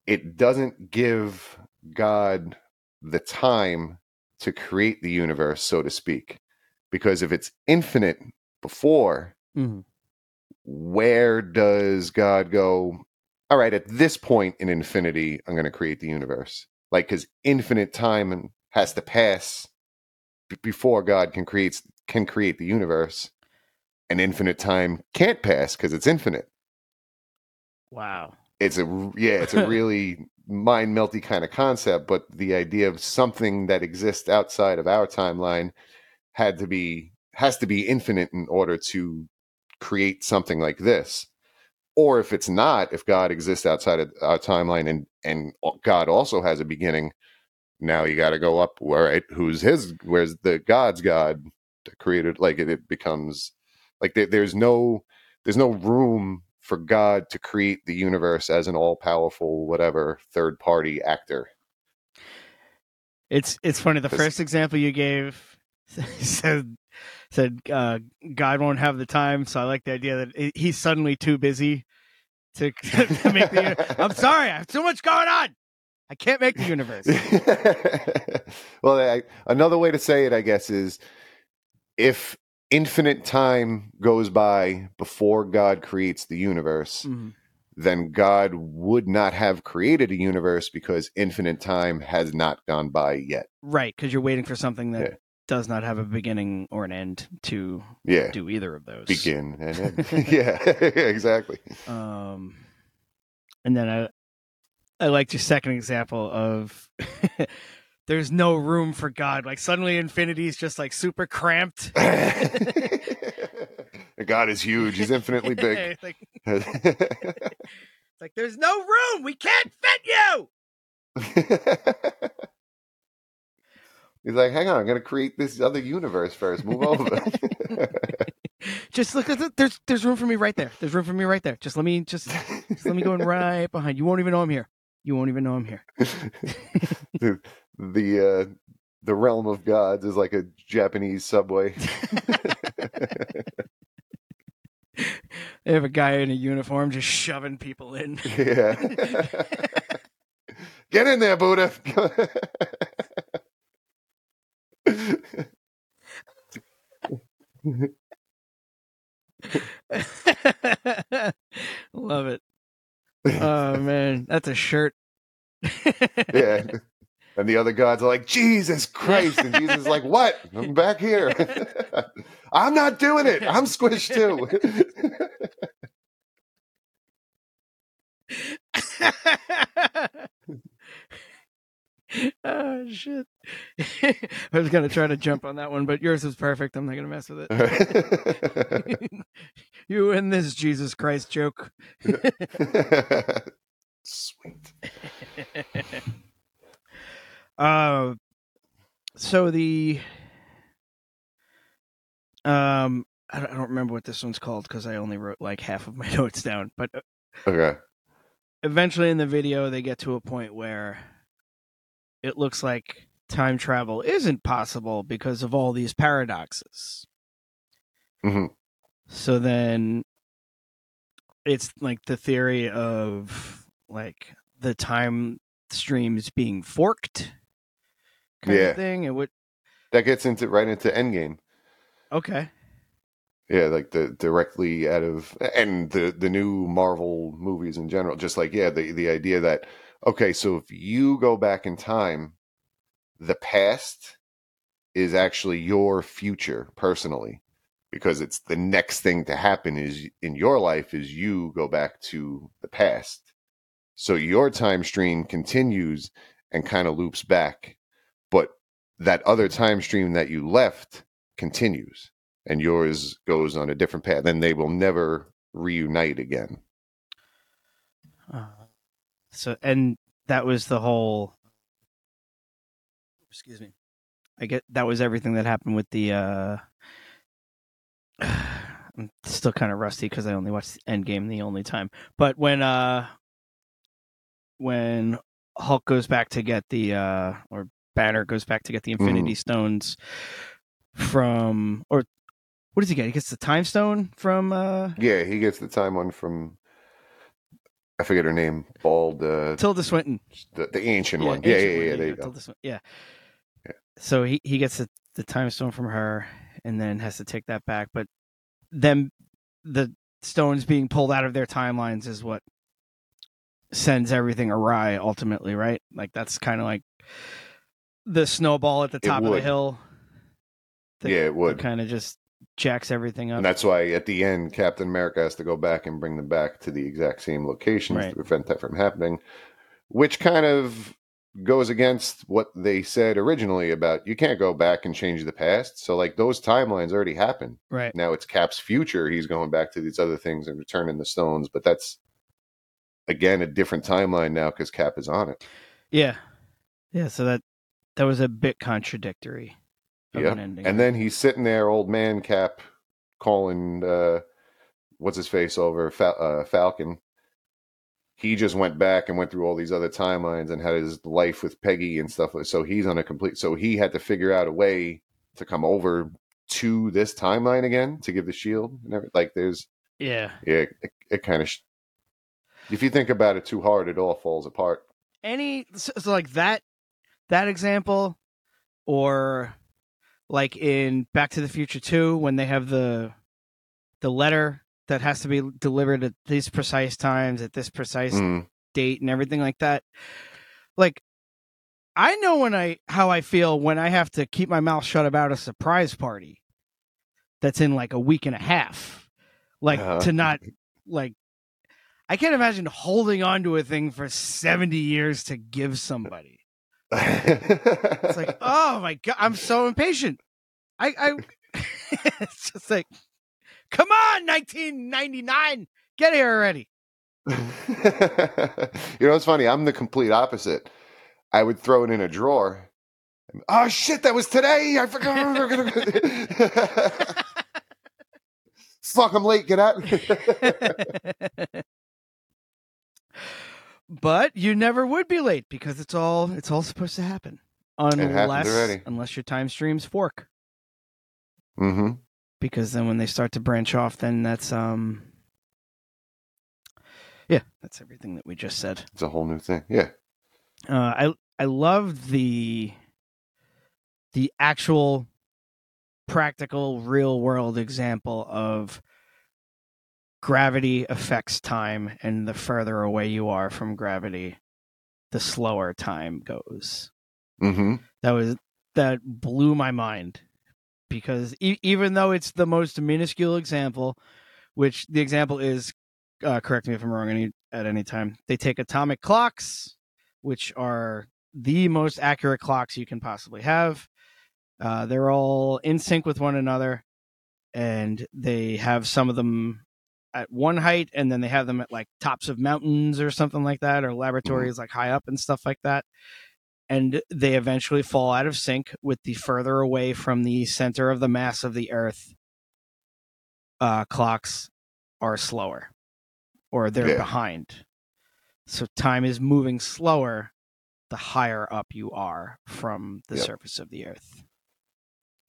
it doesn't give god the time to create the universe so to speak because if it's infinite before Mhm. where does God go? All right, at this point in infinity, I'm going to create the universe. Like, because infinite time has to pass before God can create can create the universe, an infinite time can't pass because it's infinite. Wow. It's a yeah, it's a really mind melty kind of concept. But the idea of something that exists outside of our timeline had to be has to be infinite in order to create something like this or if it's not if god exists outside of our timeline and and uh, god also has a beginning now you got to go up all right who's his where's the god's god created like it, it becomes like there, there's no there's no room for god to create the universe as an all-powerful whatever third party actor It's it's funny. The first example you gave said said uh, God won't have the time. So I like the idea that he's suddenly too busy to, to make the. I'm sorry, I have too much going on. I can't make the universe. well, I, another way to say it, I guess, is if infinite time goes by before God creates the universe, Mhm. then God would not have created a universe because infinite time has not gone by yet. Right, because you're waiting for something that Yeah. does not have a beginning or an end to Yeah. do either of those. Begin and end. yeah, exactly. Um, and then I, I liked your second example of there's no room for God. Like suddenly infinity is just like super cramped. God is huge. He's infinitely big. like, like there's no room. We can't fit you. He's like, hang on, I'm gonna create this other universe first. Move over. Just look at the, there's there's room for me right there. There's room for me right there. Just let me just, just let me go in right behind. You won't even know I'm here. You won't even know I'm here. the the, uh, the realm of gods is like a Japanese subway. They have a guy in a uniform just shoving people in. yeah. Get in there, Buddha. Love it. Oh man, that's a shirt. yeah. And the other gods are like, Jesus Christ. And Jesus is like, What? I'm back here. I'm not doing it. I'm squished too. oh shit! I was gonna try to jump on that one, but yours was perfect. I'm not gonna mess with it. you win this Jesus Christ joke. Sweet. uh, so the um, I don't, I don't remember what this one's called because I only wrote like half of my notes down. But uh, Okay. eventually in the video, they get to a point where it looks like time travel isn't possible because of all these paradoxes. hmm So then it's like the theory of like the time streams being forked kind Yeah. of thing. It would That gets into right into Endgame. okay. Yeah, like the directly out of and the the new Marvel movies in general. Just like yeah, the the idea that okay, so if you go back in time, the past is actually your future personally, because it's the next thing to happen is in your life is you go back to the past. So your time stream continues and kind of loops back, but that other time stream that you left continues and yours goes on a different path, then they will never reunite again. Uh, so and that was the whole excuse me i get that was everything that happened with the uh i'm still kind of rusty because i only watched the endgame the only time but when uh when hulk goes back to get the uh or banner goes back to get the infinity stones from or what does he get he gets the time stone from uh Yeah, he gets the time one from I forget her name, bald uh tilda swinton the, the ancient one. Yeah, ancient yeah, one, yeah, you go. Tilda Swinton, yeah. So he, he gets the, the time stone from her and then has to take that back. But then the stones being pulled out of their timelines is what sends everything awry ultimately, right? Like that's kind of like the snowball at the top of the hill. Yeah, it would. Kind of just jacks everything up. And that's why at the end Captain America has to go back and bring them back to the exact same locations Right. to prevent that from happening. Which kind of goes against what they said originally about you can't go back and change the past. So like those timelines already happened. Right. Now it's Cap's future. He's going back to these other things and returning the stones, but that's again a different timeline now because Cap is on it. Yeah. Yeah. So that that was a bit contradictory Yeah. an ending. And then he's sitting there, old man Cap, calling uh, what's his face over Fal- uh, Falcon. He just went back and went through all these other timelines and had his life with Peggy and stuff. So he's on a complete. So he had to figure out a way to come over to this timeline again to give the shield and everything. Like there's yeah. yeah, it, it kind of. Sh- if you think about it too hard, it all falls apart. any so, like that that example or like in back to the future 2 when they have the the letter that has to be delivered at these precise times at this precise Mm. date and everything like that like i know when i how i feel when i have to keep my mouth shut about a surprise party that's in like a week and a half like Uh-huh. to not like i can't imagine holding on to a thing for 70 years to give somebody it's like oh my god i'm so impatient i i it's just like come on 1999 get here already you know what's funny? I'm the complete opposite. I would throw it in a drawer. Oh shit, that was today. I forgot. Fuck, I'm late. Get out. but you never would be late because it's all it's all supposed to happen unless unless your time streams fork hmm because then when they start to branch off, then that's um, yeah, that's everything that we just said. It's a whole new thing. Yeah. Uh, I I love the the actual practical real world example of gravity affects time and the further away you are from gravity the slower time goes Mm-hmm. that was that blew my mind because e- even though it's the most minuscule example which the example is uh, correct me if i'm wrong any, at any time they take atomic clocks which are the most accurate clocks you can possibly have. Uh, they're all in sync with one another and they have some of them at one height and then they have them at like tops of mountains or something like that or laboratories like high up and stuff like that and they eventually fall out of sync with the further away from the center of the mass of the earth uh, clocks are slower or they're Yeah. behind so time is moving slower the higher up you are from the Yep. surface of the earth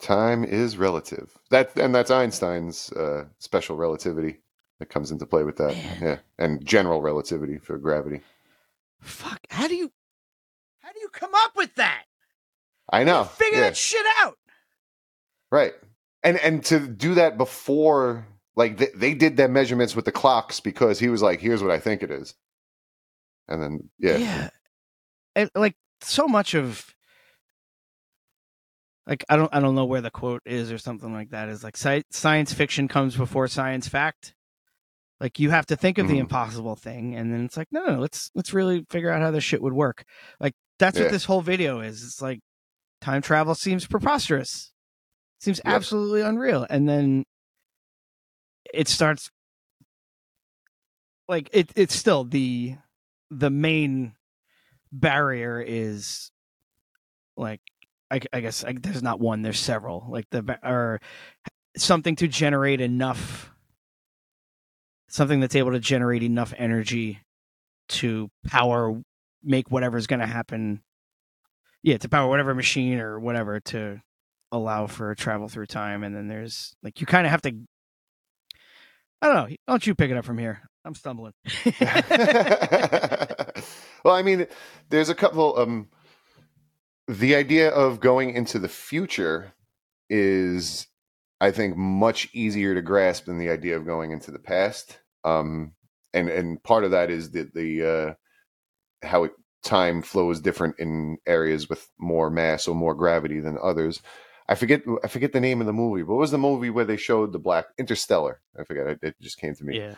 Time is relative. That and that's Einstein's uh, special relativity that comes into play with that. Yeah, and general relativity for gravity. fuck how do you how do you come up with that I know. figure yeah. that shit out Right. And and to do that before like they, they did their measurements with the clocks because he was like, here's what I think it is. And then yeah. yeah and, like so much of like i don't i don't know where the quote is or something like that is like sci- science fiction comes before science fact like you have to think of the Mhm. impossible thing and then it's like no no let's let's really figure out how this shit would work like that's Yeah. what this whole video is it's like time travel seems preposterous seems Yep. absolutely unreal and then it starts like it it's still the the main barrier is like I, I guess I, there's not one there's several like the or something to generate enough something that's able to generate enough energy to power make whatever's going to happen yeah to power whatever machine or whatever to allow for travel through time and then there's like you kind of have to i don't know why don't you pick it up from here i'm stumbling well, I mean, there's a couple. Um, the idea of going into the future is, I think, much easier to grasp than the idea of going into the past. Um, and and part of that is that the uh, how it, time flows different in areas with more mass or more gravity than others. I forget I forget the name of the movie. What was the movie where they showed the black Interstellar? I forget. It, it just came to me yeah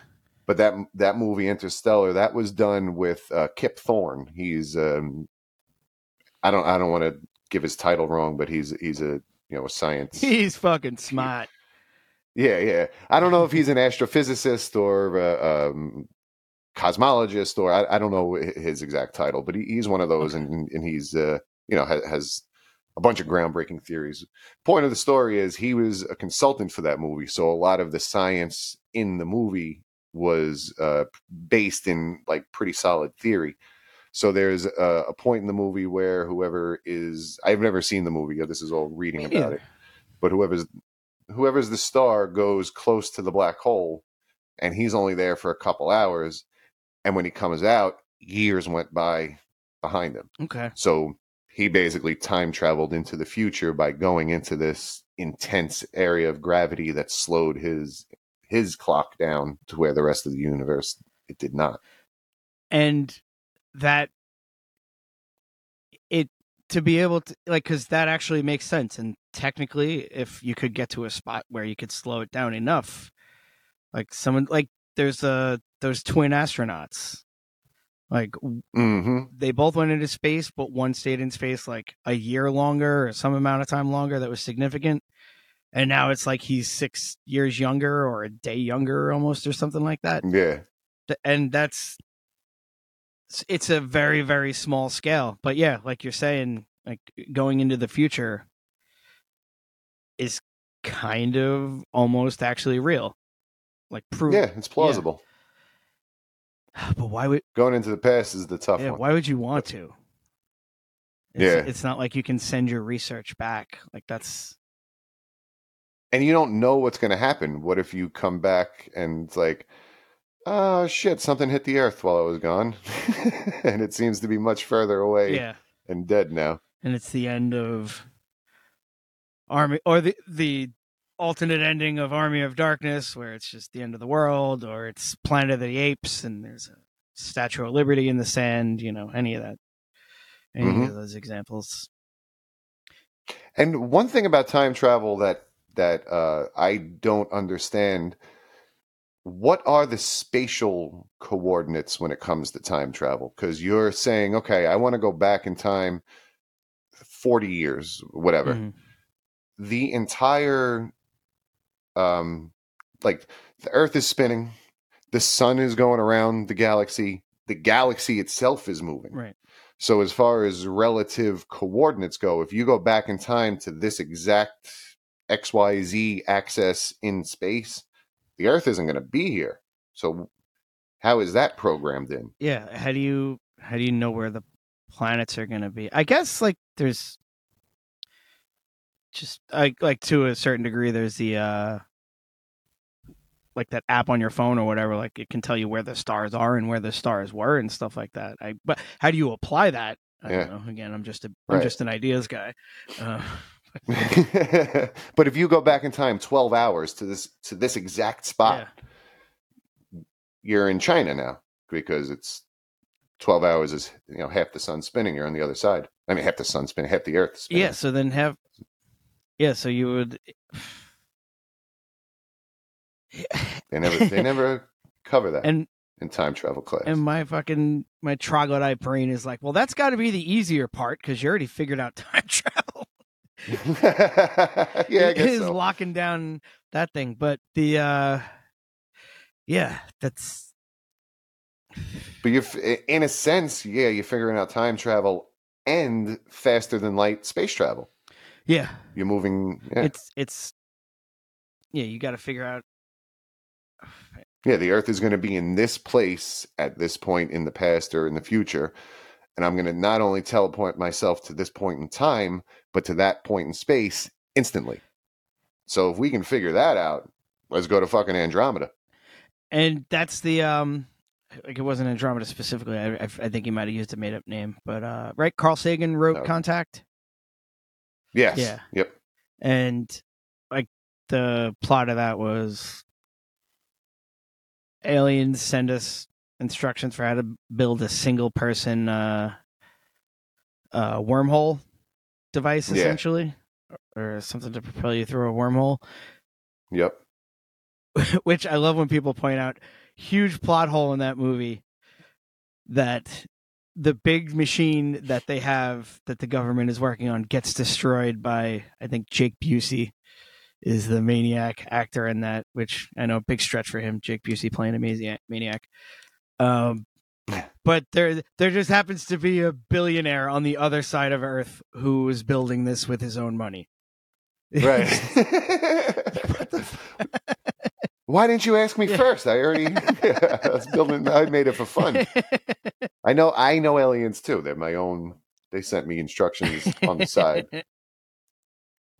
but that that movie Interstellar that was done with uh, Kip Thorne. He's um, I don't I don't want to give his title wrong, but he's he's a you know a science. he's fucking smart yeah, yeah. I don't know if he's an astrophysicist or uh, um, cosmologist or I, I don't know his exact title, but he, he's one of those, and and he's uh, you know has, has a bunch of groundbreaking theories. Point of the story is he was a consultant for that movie, so a lot of the science in the movie was uh, based in like pretty solid theory. So there's a, a point in the movie where whoever is I've never seen the movie. yet. This is all reading about it. But whoever's whoever's the star goes close to the black hole, and he's only there for a couple hours. And when he comes out, years went by behind him. okay So he basically time traveled into the future by going into this intense area of gravity that slowed his his clock down to where the rest of the universe it did not. and that it to be able to like because that actually makes sense and technically if you could get to a spot where you could slow it down enough like someone like there's uh those twin astronauts like w- hmm they both went into space but one stayed in space like a year longer or some amount of time longer that was significant and now it's like he's six years younger or a day younger almost or something like that Yeah. And that's it's- it's a very very small scale but yeah like you're saying like going into the future is kind of almost actually real like proof. Yeah, it's plausible. but why would Going into the past is the tough yeah one. why would you want to it's, Yeah. it's not like you can send your research back like that's and you don't know what's going to happen. What if you come back and it's like, oh shit, something hit the earth while I was gone, and it seems to be much further away Yeah. and dead now. and it's the end of Army or the the alternate ending of Army of Darkness where it's just the end of the world or it's Planet of the Apes and there's a Statue of Liberty in the sand, you know, any of that. Any Mhm. of those examples. And one thing about time travel that that uh, I don't understand: what are the spatial coordinates when it comes to time travel? Because you're saying, okay, I want to go back in time forty years, whatever. Mhm. The entire, um, like the Earth is spinning, the sun is going around the galaxy, the galaxy itself is moving. Right. So as far as relative coordinates go, if you go back in time to this exact XYZ axis in space, the Earth isn't going to be here. So how is that programmed in? Yeah, how do you how do you know where the planets are going to be? I guess like there's just like like to a certain degree there's the uh like that app on your phone or whatever like it can tell you where the stars are and where the stars were and stuff like that. I but how do you apply that? I Yeah. don't know. Again, I'm just a I'm Right. just an ideas guy. Uh, but if you go back in time 12 hours to this to this exact spot, you're in China now because it's 12 hours is you know half the sun spinning you're on the other side i mean half the sun spinning half the earth spinning. yeah, so then have yeah, so you would they never they never cover that and in time travel class And my fucking my troglodyte brain is like, well, that's got to be the easier part because you already figured out time travel. yeah, I guess is so. locking down that thing. But the uh yeah, that's but you're in a sense yeah you're figuring out time travel and faster than light space travel yeah, you're moving yeah, it's it's yeah, you got to figure out. yeah the earth is going to be in this place at this point in the past or in the future and i'm going to not only teleport myself to this point in time but to that point in space instantly so if we can figure that out let's go to fucking andromeda And that's the um like it wasn't Andromeda specifically. I I, I think he might have used a made up name, but uh right, Carl Sagan wrote No. Contact. Yes Yeah. yep and like the plot of that was aliens send us instructions for how to build a single person uh uh wormhole device Yeah. essentially or something to propel you through a wormhole yep which i love when people point out huge plot hole in that movie that the big machine that they have that the government is working on gets destroyed by I think Jake Busey is the maniac actor in that, which I know a big stretch for him. Jake Busey playing a maniac. maniac. Um, but there there just happens to be a billionaire on the other side of Earth who is building this with his own money. right why didn't you ask me first i already I was building i made it for fun I know I know aliens too. They're my own they sent me instructions on the side.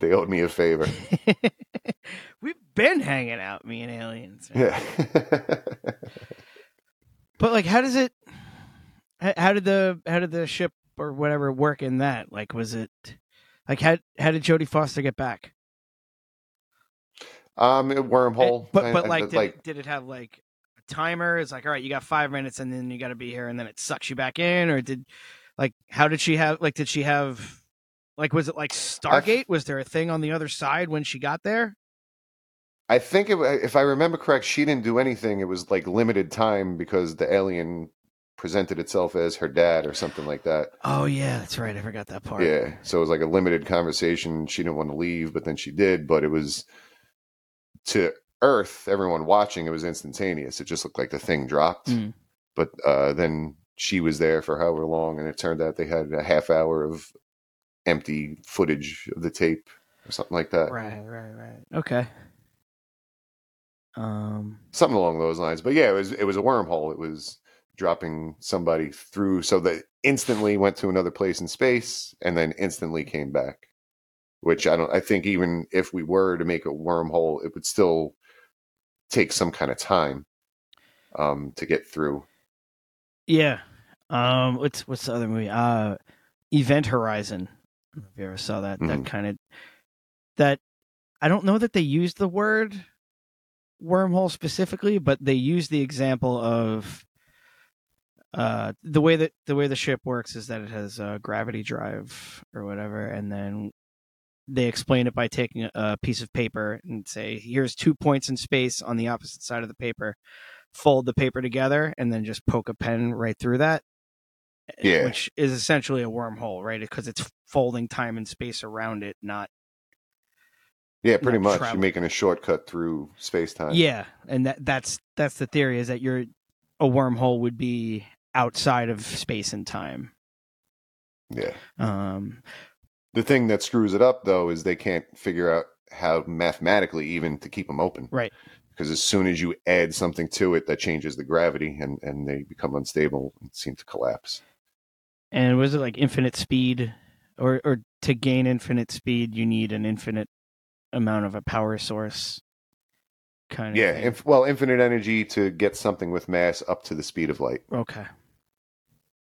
They owed me a favor. We've been hanging out, me and aliens. Yeah. But like, how does it? How did the how did the ship or whatever work in that? Like, was it like how how did Jodie Foster get back? Um a wormhole. And- but but I- like, did, it, did it have like a timer? It's like, all right, you got five minutes, and then you got to be here, and then it sucks you back in, or did like how did she have like did she have like was it like Stargate? Was there a thing on the other side when she got there? I think it, if I remember correct, she didn't do anything. It was like limited time because the alien presented itself as her dad or something like that. Oh yeah, that's right. I forgot that part. Yeah. So it was like a limited conversation. She didn't want to leave, but then she did. But it was to Earth, everyone watching, it was instantaneous. It just looked like the thing dropped. Mm. But uh, then she was there for however long, and it turned out they had a half hour of empty footage of the tape or something like that. Right, right, right. Okay. Um. Something along those lines. But yeah, it was it was a wormhole. It was dropping somebody through so they instantly went to another place in space and then instantly came back which I don't. I think even if we were to make a wormhole, it would still take some kind of time um, to get through. Yeah. Um. What's what's the other movie? Uh, Event Horizon. I don't know if you ever saw that. That Mhm. kind of that. I don't know that they used the word wormhole specifically, but they used the example of uh the way that the way the ship works is that it has a gravity drive or whatever, and then they explain it by taking a, piece of paper and say, "Here's two points in space on the opposite side of the paper." Fold the paper together and then just poke a pen right through that Yeah. which is essentially a wormhole, right? Because it's folding time and space around it, not Yeah, pretty Not much. You're making a shortcut through space time. yeah. And that that's that's the theory is that you're a wormhole would be outside of space and time. Yeah. Um, The thing that screws it up though is they can't figure out how mathematically even to keep them open. right. Because as soon as you add something to it that changes the gravity and, and they become unstable and seem to collapse. And was it like infinite speed, or or to gain infinite speed, you need an infinite amount of a power source? Kind of. Yeah. well, infinite energy to get something with mass up to the speed of light. okay.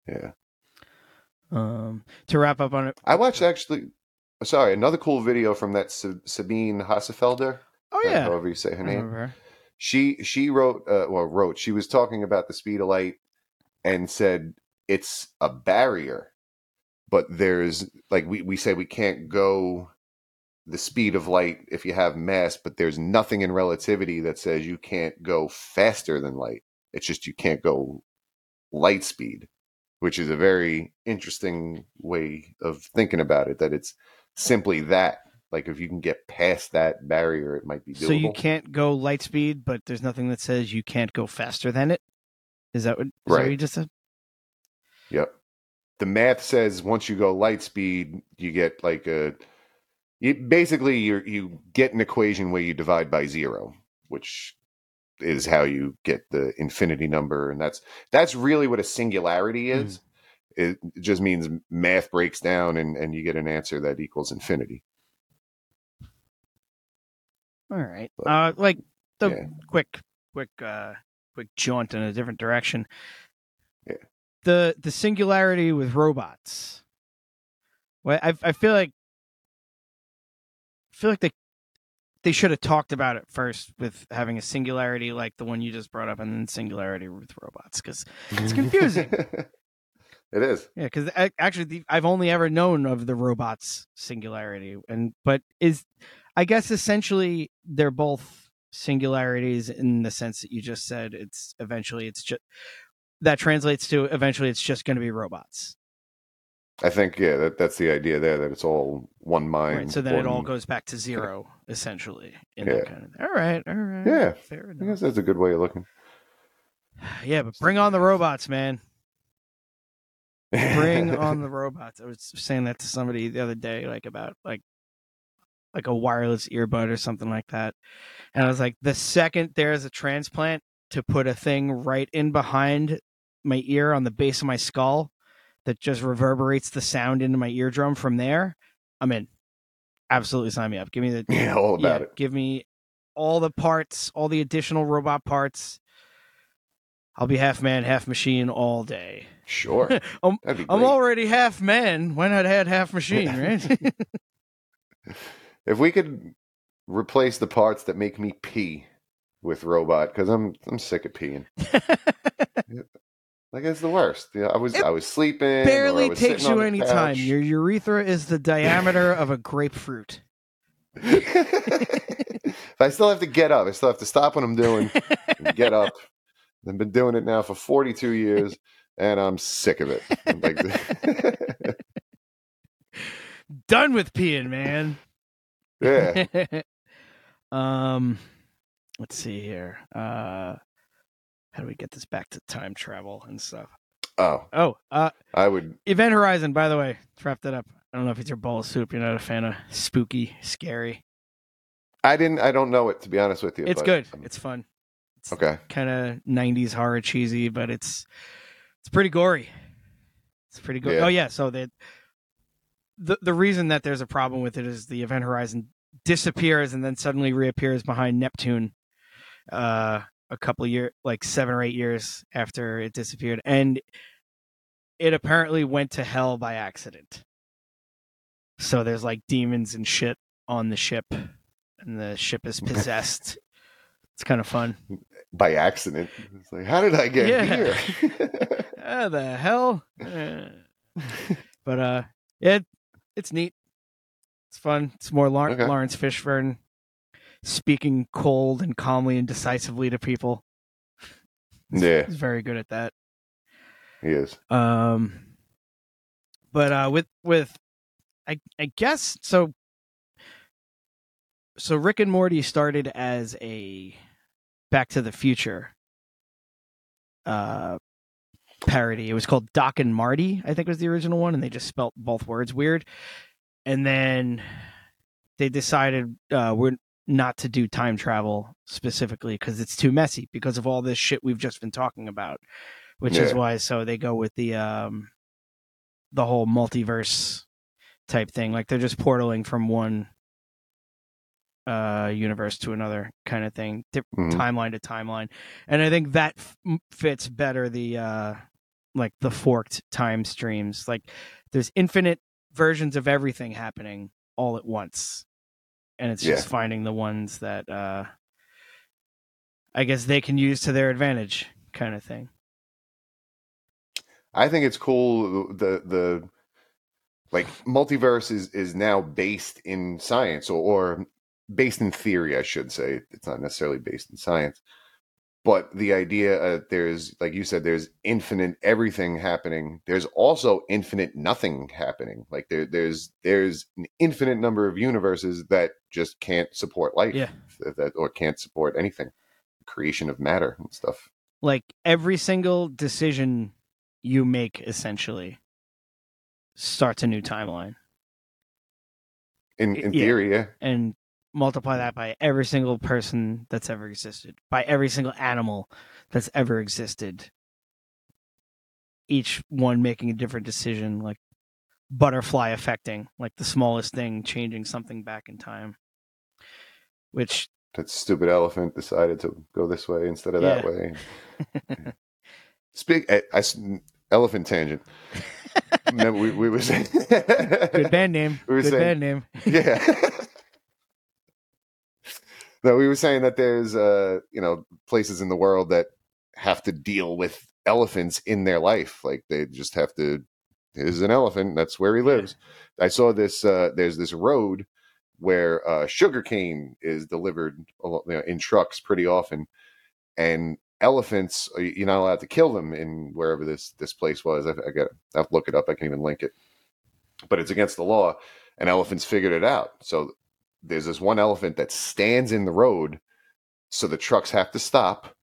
Yeah. Um, to wrap up on it. I watched actually. Sorry, another cool video from that Sa- Sabine Hasselfelder. Oh yeah. however you say her name. her. She she wrote uh, well wrote she was talking about the speed of light and said it's a barrier, but there's like we we say we can't go the speed of light if you have mass, but there's nothing in relativity that says you can't go faster than light. It's just you can't go light speed, which is a very interesting way of thinking about it. That it's simply that. Like if you can get past that barrier, it might be doable. So you can't go light speed, but there's nothing that says you can't go faster than it. Is that what, is that what Right. you just said? Yep. The math says once you go light speed, you get like a you basically you you get an equation where you divide by zero, which is how you get the infinity number, and that's that's really what a singularity is. It just means math breaks down and, and you get an answer that equals infinity. All right. Uh, like the yeah. quick, quick, uh, quick jaunt in a different direction. Yeah. The the singularity with robots. Well, I I feel like I feel like they they should have talked about it first with having a singularity like the one you just brought up, and then singularity with robots because it's confusing. it is. Yeah, because actually, the, I've only ever known of the robots singularity, and but is I guess essentially they're both singularities in the sense that you just said. It's eventually it's just that translates to eventually it's just going to be robots, I think yeah, that that's the idea there that it's all one mind. right? So then it all goes back to zero essentially. In Yeah. that kind of all right, all right, Yeah. fair I enough. guess that's a good way of looking. Yeah, but bring on the robots, man. bring on the robots. I was saying that to somebody the other day, like about like like a wireless earbud or something like that. And I was like, the second there's a transplant to put a thing right in behind my ear on the base of my skull that just reverberates the sound into my eardrum from there, I'm in. Absolutely sign me up. Give me the Yeah, all about yeah, it. Give me all the parts, all the additional robot parts. I'll be half man, half machine all day. Sure. I'm, I'm already half man. Why not add half machine, right? If we could replace the parts that make me pee with robot, because I'm I'm sick of peeing. Like it's the worst. Know, I was I was sleeping. Barely was takes you any the time. Your urethra is the diameter of a grapefruit. if I still have to get up, I still have to stop what I'm doing and get up. I've been doing it now for 42 years, and I'm sick of it. I'm like, Done with peeing, man. yeah, um, let's see here. Uh, how do we get this back to time travel and stuff? oh, Oh, uh, I would. Event Horizon. By the way, wrap that up. I don't know if it's your bowl of soup. You're not a fan of spooky, scary. I didn't. I don't know it to be honest with you. It's but, good. um, It's fun. It's okay. kind of '90s horror cheesy, but it's it's pretty gory. It's pretty gory. Yeah. Oh yeah, so the the reason that there's a problem with it is the event horizon disappears and then suddenly reappears behind Neptune uh a couple years like 7 or 8 years after it disappeared and it apparently went to hell by accident. So there's like demons and shit on the ship and the ship is possessed. it's kind of fun. By accident. It's like, how did I get Yeah. here? Ah, the hell? But uh it it's neat. It's fun. It's more Lar- Okay. Laurence Fishburne speaking cold and calmly and decisively to people. yeah, He's very good at that. he is. Um, but uh, with with, I I guess so. So Rick and Morty started as a Back to the Future uh parody. It was called Doc and Marty, I think was the original one, and they just spelt both words weird. And then they decided uh, we're not to do time travel specifically because it's too messy because of all this shit we've just been talking about which is why so they go with the um the whole multiverse type thing like they're just portaling from one uh universe to another kind of thing Mhm. timeline to timeline. And i think that f- fits better the uh like the forked time streams. Like there's infinite versions of everything happening all at once and it's just finding the ones that uh i guess they can use to their advantage kind of thing I think it's cool the the like multiverse is is now based in science or, or based in theory, I should say. It's not necessarily based in science. But the idea uh, there's like you said, there's infinite everything happening. There's also infinite nothing happening. Like there there's there's an infinite number of universes that just can't support life. Yeah. That, or can't support anything. Creation of matter and stuff. like every single decision you make essentially starts a new timeline In in Yeah. theory, yeah. and multiply that by every single person that's ever existed by every single animal that's ever existed each one making a different decision like butterfly affecting like the smallest thing changing something back in time which that stupid elephant decided to go this way instead of that way. Speak, I, I elephant tangent. Remember, we, we were saying good band name We were good saying- band name yeah. No, we were saying that there's uh, you know, places in the world that have to deal with elephants in their life. Like they just have to there's an elephant, that's where he lives. I saw this uh there's this road where uh sugarcane is delivered you know, in trucks pretty often and elephants uh, you're not allowed to kill them in wherever this this place was. I, I got I have to look it up. I can even link it. But it's against the law and elephants figured it out. So there's this one elephant that stands in the road, so the trucks have to stop.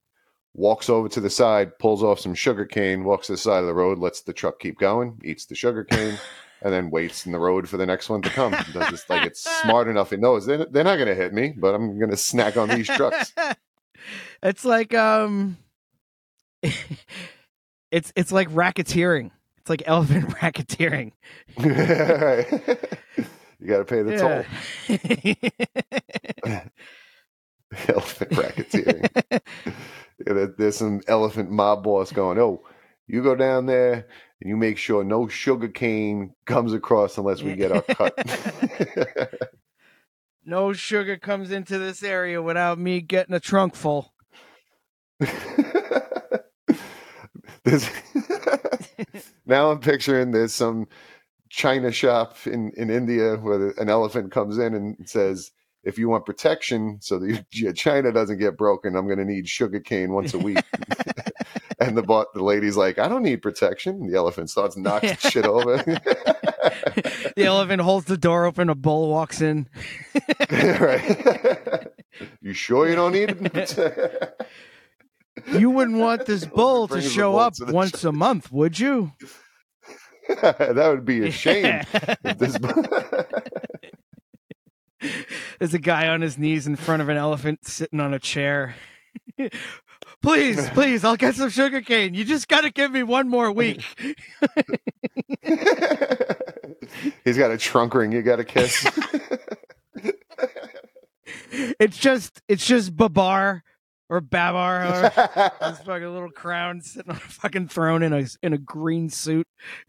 Walks over to the side, pulls off some sugar cane, walks to the side of the road, lets the truck keep going, eats the sugar cane, and then waits in the road for the next one to come. Does this like it's smart enough. It knows they're, they're not going to hit me, but I'm going to snack on these trucks. it's like um it's it's like racketeering it's like elephant racketeering you got to pay the toll. elephant racketeering. Yeah, there's some elephant mob boss going, oh, you go down there and you make sure no sugar cane comes across unless we get our cut. no sugar comes into this area without me getting a trunk full now I'm picturing there's some China shop in, in India where an elephant comes in and says, if you want protection so that your China doesn't get broken, I'm going to need sugar cane once a week. and the the lady's like, I don't need protection. The elephant starts knocking shit over. the elephant holds the door open a bull walks in right. you sure you don't need it? you wouldn't want this bull to show bull up to once a month would you that would be a shame. this- There's a guy on his knees in front of an elephant sitting on a chair. please, please, I'll get some sugar cane. You just got to give me one more week. He's got a trunk ring you got to kiss. it's just it's just Babar or Babar, or this fucking little crown sitting on a fucking throne in a in a green suit.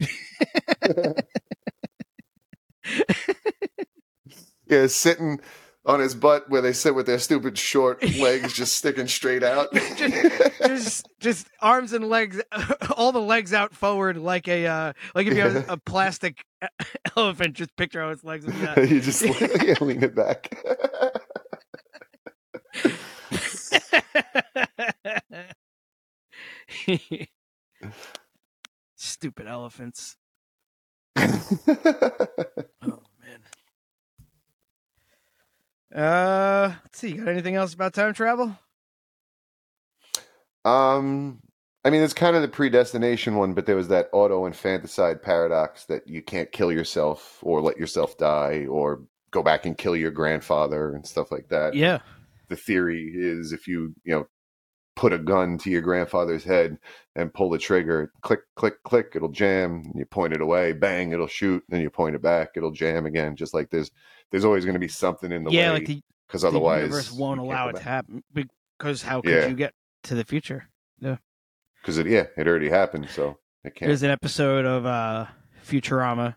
yeah, sitting on his butt where they sit with their stupid short legs just sticking straight out. just, just just arms and legs, all the legs out forward like a uh, like if you have a plastic elephant. Just picture how its legs. Would be you just yeah, lean it back. Stupid elephants. oh man. Uh, let's see. You Got anything else about time travel? Um, I mean, it's kind of the predestination one, but there was that auto infanticide paradox that you can't kill yourself or let yourself die or go back and kill your grandfather and stuff like that. Yeah. The theory is if you, you know, put a gun to your grandfather's head and pull the trigger, click, click, click, it'll jam. And you point it away, bang, it'll shoot. Then you point it back, it'll jam again. Just like there's, there's always going to be something in the yeah, way. like the because the otherwise, universe won't allow it to happen. Because how could Yeah. you get to the future? Yeah. Because it, yeah, it already happened, so it can't. There's an episode of uh, Futurama.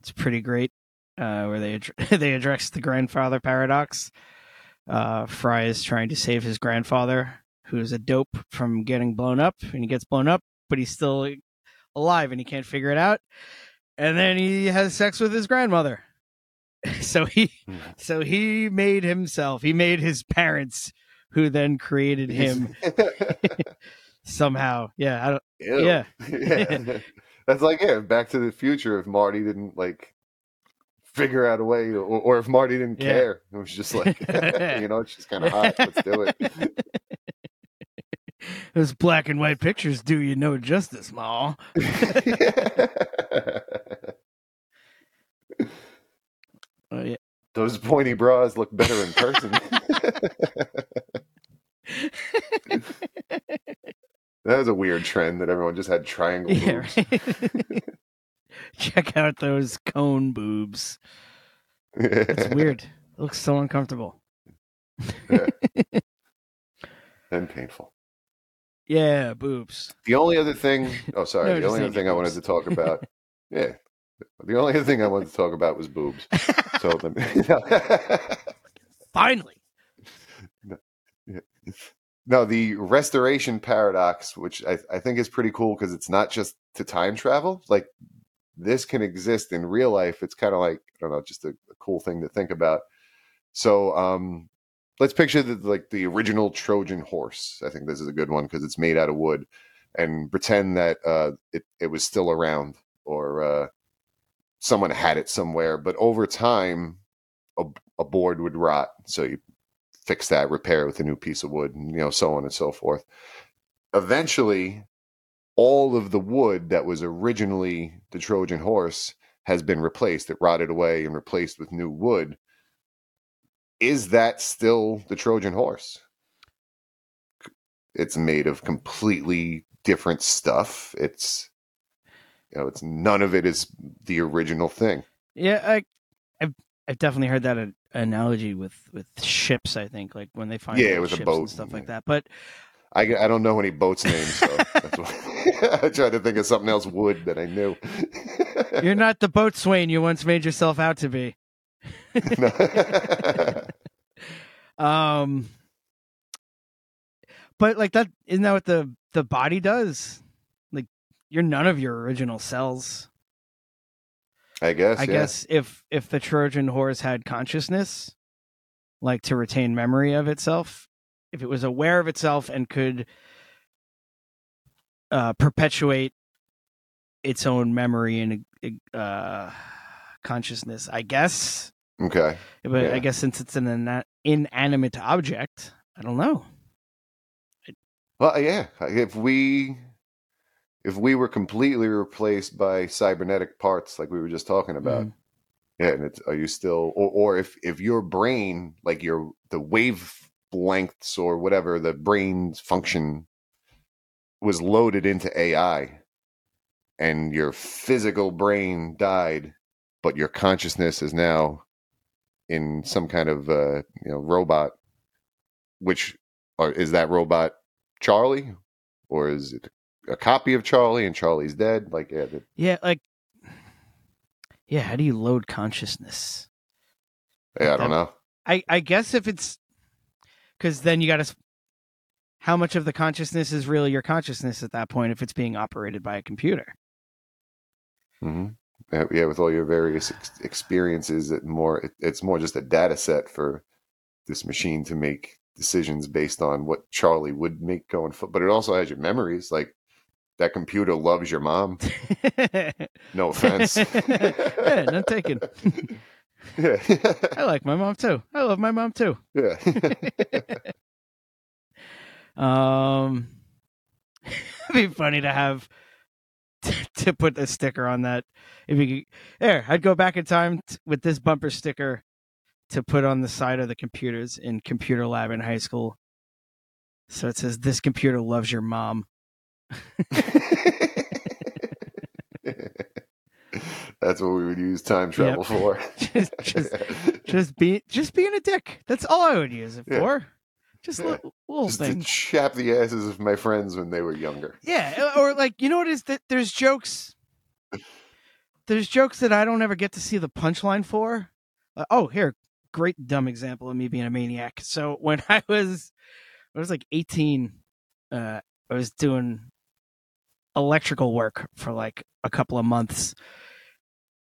It's pretty great, uh, where they ad- they address the grandfather paradox. Uh, Fry is trying to save his grandfather, who's a dope from getting blown up, and he gets blown up, but he's still alive, and he can't figure it out. And then he has sex with his grandmother. So he, hmm. so he made himself. He made his parents, who then created him somehow. Yeah, I don't. Ew. Yeah. yeah. That's like yeah, Back to the Future. If Marty didn't like figure out a way, or, or if Marty didn't Yeah. care, it was just like you know, it's just kind of hot. Let's do it. Those black and white pictures do you no justice, Ma. Oh yeah. Those pointy bras look better in person. that was a weird trend that everyone just had triangle Yeah, boobs. right. Check out those cone boobs. It's weird. It looks so uncomfortable. and painful. Yeah, boobs. The only other thing, oh sorry, No, the only other thing I wanted to talk about, yeah, the only other thing I wanted to talk about was boobs. So let me, Finally. no, the restoration paradox, which I, I think is pretty cool because it's not just to time travel. Like this can exist in real life. It's kind of like I don't know, just a, a cool thing to think about. So um, let's picture the, like the original Trojan horse. I think this is a good one because it's made out of wood, and pretend that uh, it it was still around or uh, someone had it somewhere. But over time, a, a board would rot, so you fix that, repair it with a new piece of wood, and you know so on and so forth. Eventually, all of the wood that was originally the Trojan horse has been replaced. It rotted away and replaced with new wood is that still the Trojan horse? It's made of completely different stuff. It's you know, it's none of it is the original thing. Yeah, I, I've I've definitely heard that analogy with with ships. I think like when they find Yeah, old with a ships boat, and stuff like that. But I, I don't know any boats names, so I tried to think of something else wood that I knew. you're not the boatswain you once made yourself out to be. um, but like that isn't that what the the body does? Like you're none of your original cells. I guess. I yeah. guess if if the Trojan horse had consciousness, like to retain memory of itself, if it was aware of itself and could uh, perpetuate its own memory and uh, consciousness, I guess. Okay. But Yeah. I guess since it's an ina- inanimate object, I don't know. Well, yeah. If we if we were completely replaced by cybernetic parts, like we were just talking about, Mhm. yeah. And it's, are you still, or, or if if your brain, like your the wavelengths or whatever the brain's function was loaded into AI, and your physical brain died, but your consciousness is now in some kind of uh, you know robot. Which or is that robot Charlie, or is it a copy of Charlie and Charlie's dead? Like, yeah, the, Yeah, like yeah. How do you load consciousness? yeah I don't know. I I guess if it's because then you got to. How much of the consciousness is really your consciousness at that point if it's being operated by a computer? hmm Yeah, yeah, with all your various ex- experiences, it more it, it's more just a data set for this machine to make decisions based on what Charlie would make going. Fo- but it also has your memories. Like that computer loves your mom. No offense. yeah, none taken. yeah, I like my mom too. I love my mom too. yeah. Um, it'd be funny to have to put a sticker on that. If you could, there, I'd go back in time t- with this bumper sticker to put on the side of the computers in computer lab in high school. So it says, "This computer loves your mom." That's what we would use time travel for. just, just, just be, just being a dick. That's all I would use it Yeah. for. Just Yeah. little, little just to things. chap the asses of my friends when they were younger. Yeah, or like you know what is that? There's jokes. There's jokes that I don't ever get to see the punchline for. Uh, oh, here, great dumb example of me being a maniac. So when I was, I was like 18, uh, I was doing electrical work for like a couple of months,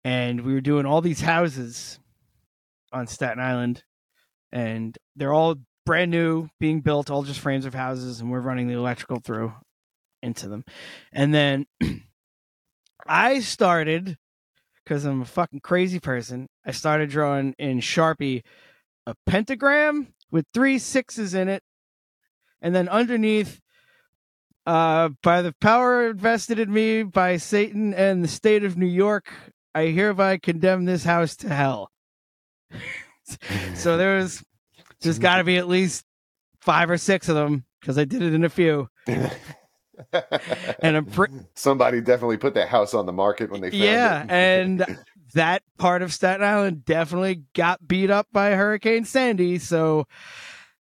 and we were doing all these houses on Staten Island, and they're all brand new, being built, all just frames of houses, and we're running the electrical through into them. And then I started because I'm a fucking crazy person. I started drawing in Sharpie a pentagram with three sixes in it, and then underneath, uh, by the power invested in me by Satan and the state of New York, I hereby condemn this house to hell. so there was there's got to be at least five or six of them because I did it in a few. and I'm pre- Somebody definitely put that house on the market when they found it. yeah, it. and that part of Staten Island definitely got beat up by Hurricane Sandy. So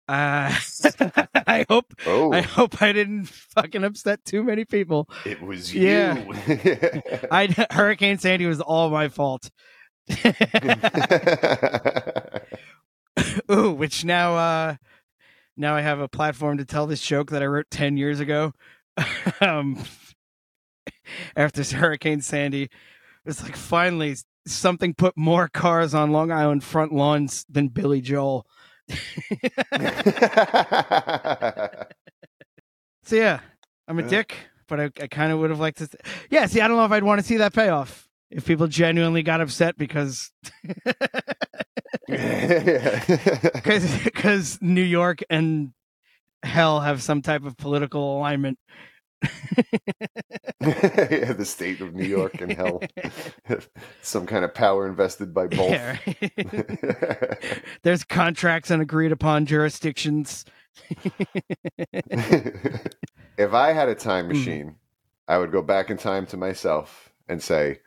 uh, I hope Oh. I hope I didn't fucking upset too many people. It was Yeah. you. I Hurricane Sandy was all my fault. Ooh, which now uh now I have a platform to tell this joke that I wrote 10 years ago. um after Hurricane Sandy. It's like finally something put more cars on Long Island front lawns than Billy Joel. So yeah, I'm a dick, but I, I kind of would have liked to. Th- yeah, see, I don't know if I'd want to see that payoff if people genuinely got upset because because New York and hell have some type of political alignment. yeah, the state of New York and hell. Some kind of power invested by both. Yeah, right. There's contracts and agreed upon jurisdictions. if I had a time hmm. machine, I would go back in time to myself and say,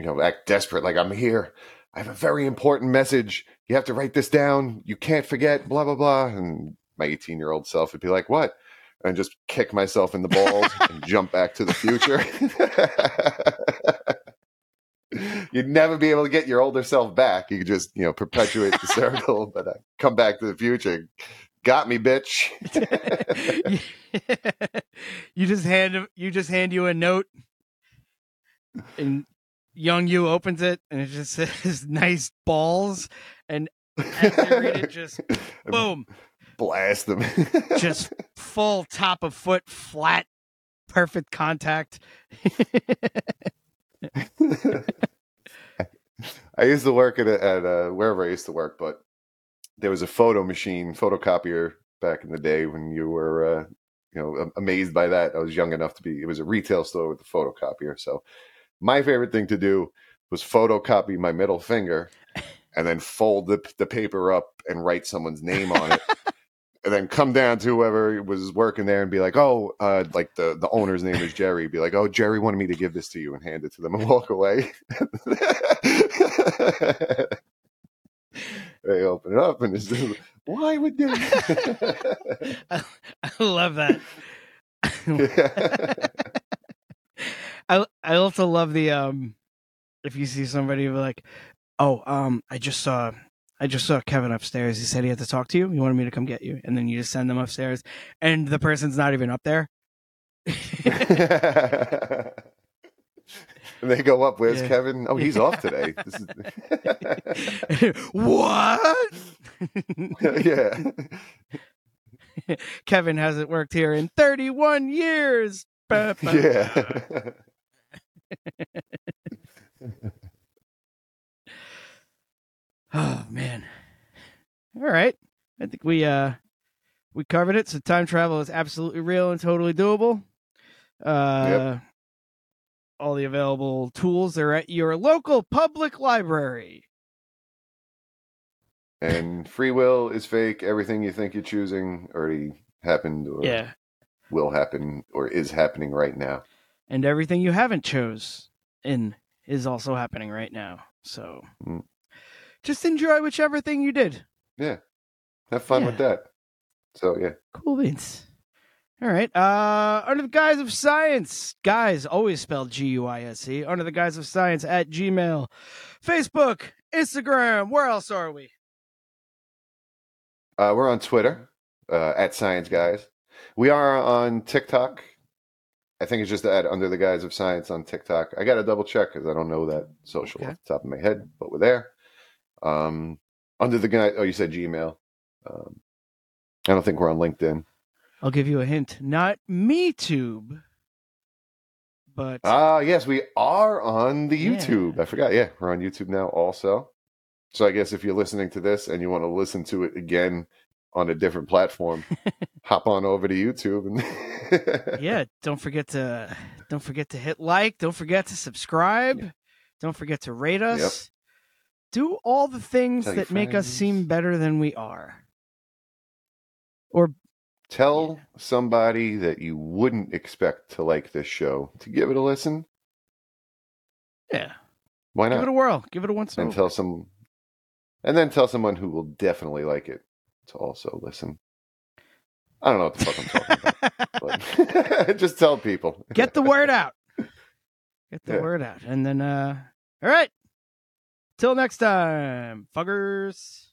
you know, act desperate, like I'm here. I have a very important message. You have to write this down. You can't forget, blah, blah, blah. And my 18 year old self would be like, what? And just kick myself in the balls and jump back to the future. You'd never be able to get your older self back. You could just, you know, perpetuate the circle, but I come back to the future. Got me, bitch. you just hand you just hand you a note, and young you opens it, and it just says "nice balls," and as you read it, just boom, Blast them. just full top of foot, flat, perfect contact. I used to work at a, at a, wherever I used to work, but there was a photo machine, photocopier back in the day when you were, uh, you know, amazed by that. I was young enough to be. It was a retail store with a photocopier. So my favorite thing to do was photocopy my middle finger and then fold the, the paper up and write someone's name on it. and then come down to whoever was working there and be like, "Oh, uh, like the the owner's name is Jerry." Be like, "Oh, Jerry wanted me to give this to you," and hand it to them and walk away. they open it up and it's just, why would they? I, I love that. I I also love the um if you see somebody like, "Oh, um I just saw I just saw Kevin upstairs. He said he had to talk to you. He wanted me to come get you." And then you just send them upstairs and the person's not even up there. and they go up, "Where's Yeah. Kevin? Oh, he's off today." This is... what? yeah. Kevin hasn't worked here in 31 years. Yeah. Oh man. All right. I think we uh we covered it. So time travel is absolutely real and totally doable. Uh all the available tools are at your local public library. and free will is fake. Everything you think you're choosing already happened or Yeah. will happen or is happening right now. And everything you haven't chose in is also happening right now. So Mm. just enjoy whichever thing you did. Yeah. Have fun with that. So yeah. Cool beans. All right. Uh under the guise of science, guys always spelled G U I S E. Under the guise of science at Gmail, Facebook, Instagram. Where else are we? Uh, we're on Twitter uh, at Science Guise. We are on TikTok. I think it's just at Under the Guise of Science on TikTok. I got to double check because I don't know that social off the top of my head, but we're there. Um, under the guy. Oh, you said Gmail. Um, I don't think we're on LinkedIn. I'll give you a hint. Not MeTube, but Ah, yes, we are on the Yeah. YouTube. I forgot. Yeah, we're on YouTube now also. So I guess if you're listening to this and you want to listen to it again on a different platform, hop on over to YouTube and yeah, don't forget to don't forget to hit like, don't forget to subscribe, don't forget to rate us. Do all the things Tell that make us seem better than we are. Or tell somebody that you wouldn't expect to like this show to give it a listen. yeah, Why not? give it a whirl. Give it a once and tell some, and then tell someone who will definitely like it to also listen. I don't know what the fuck I'm talking about, but just tell people. Get the word out. Get the Yeah. word out. And then uh all right. Till next time, fuggers.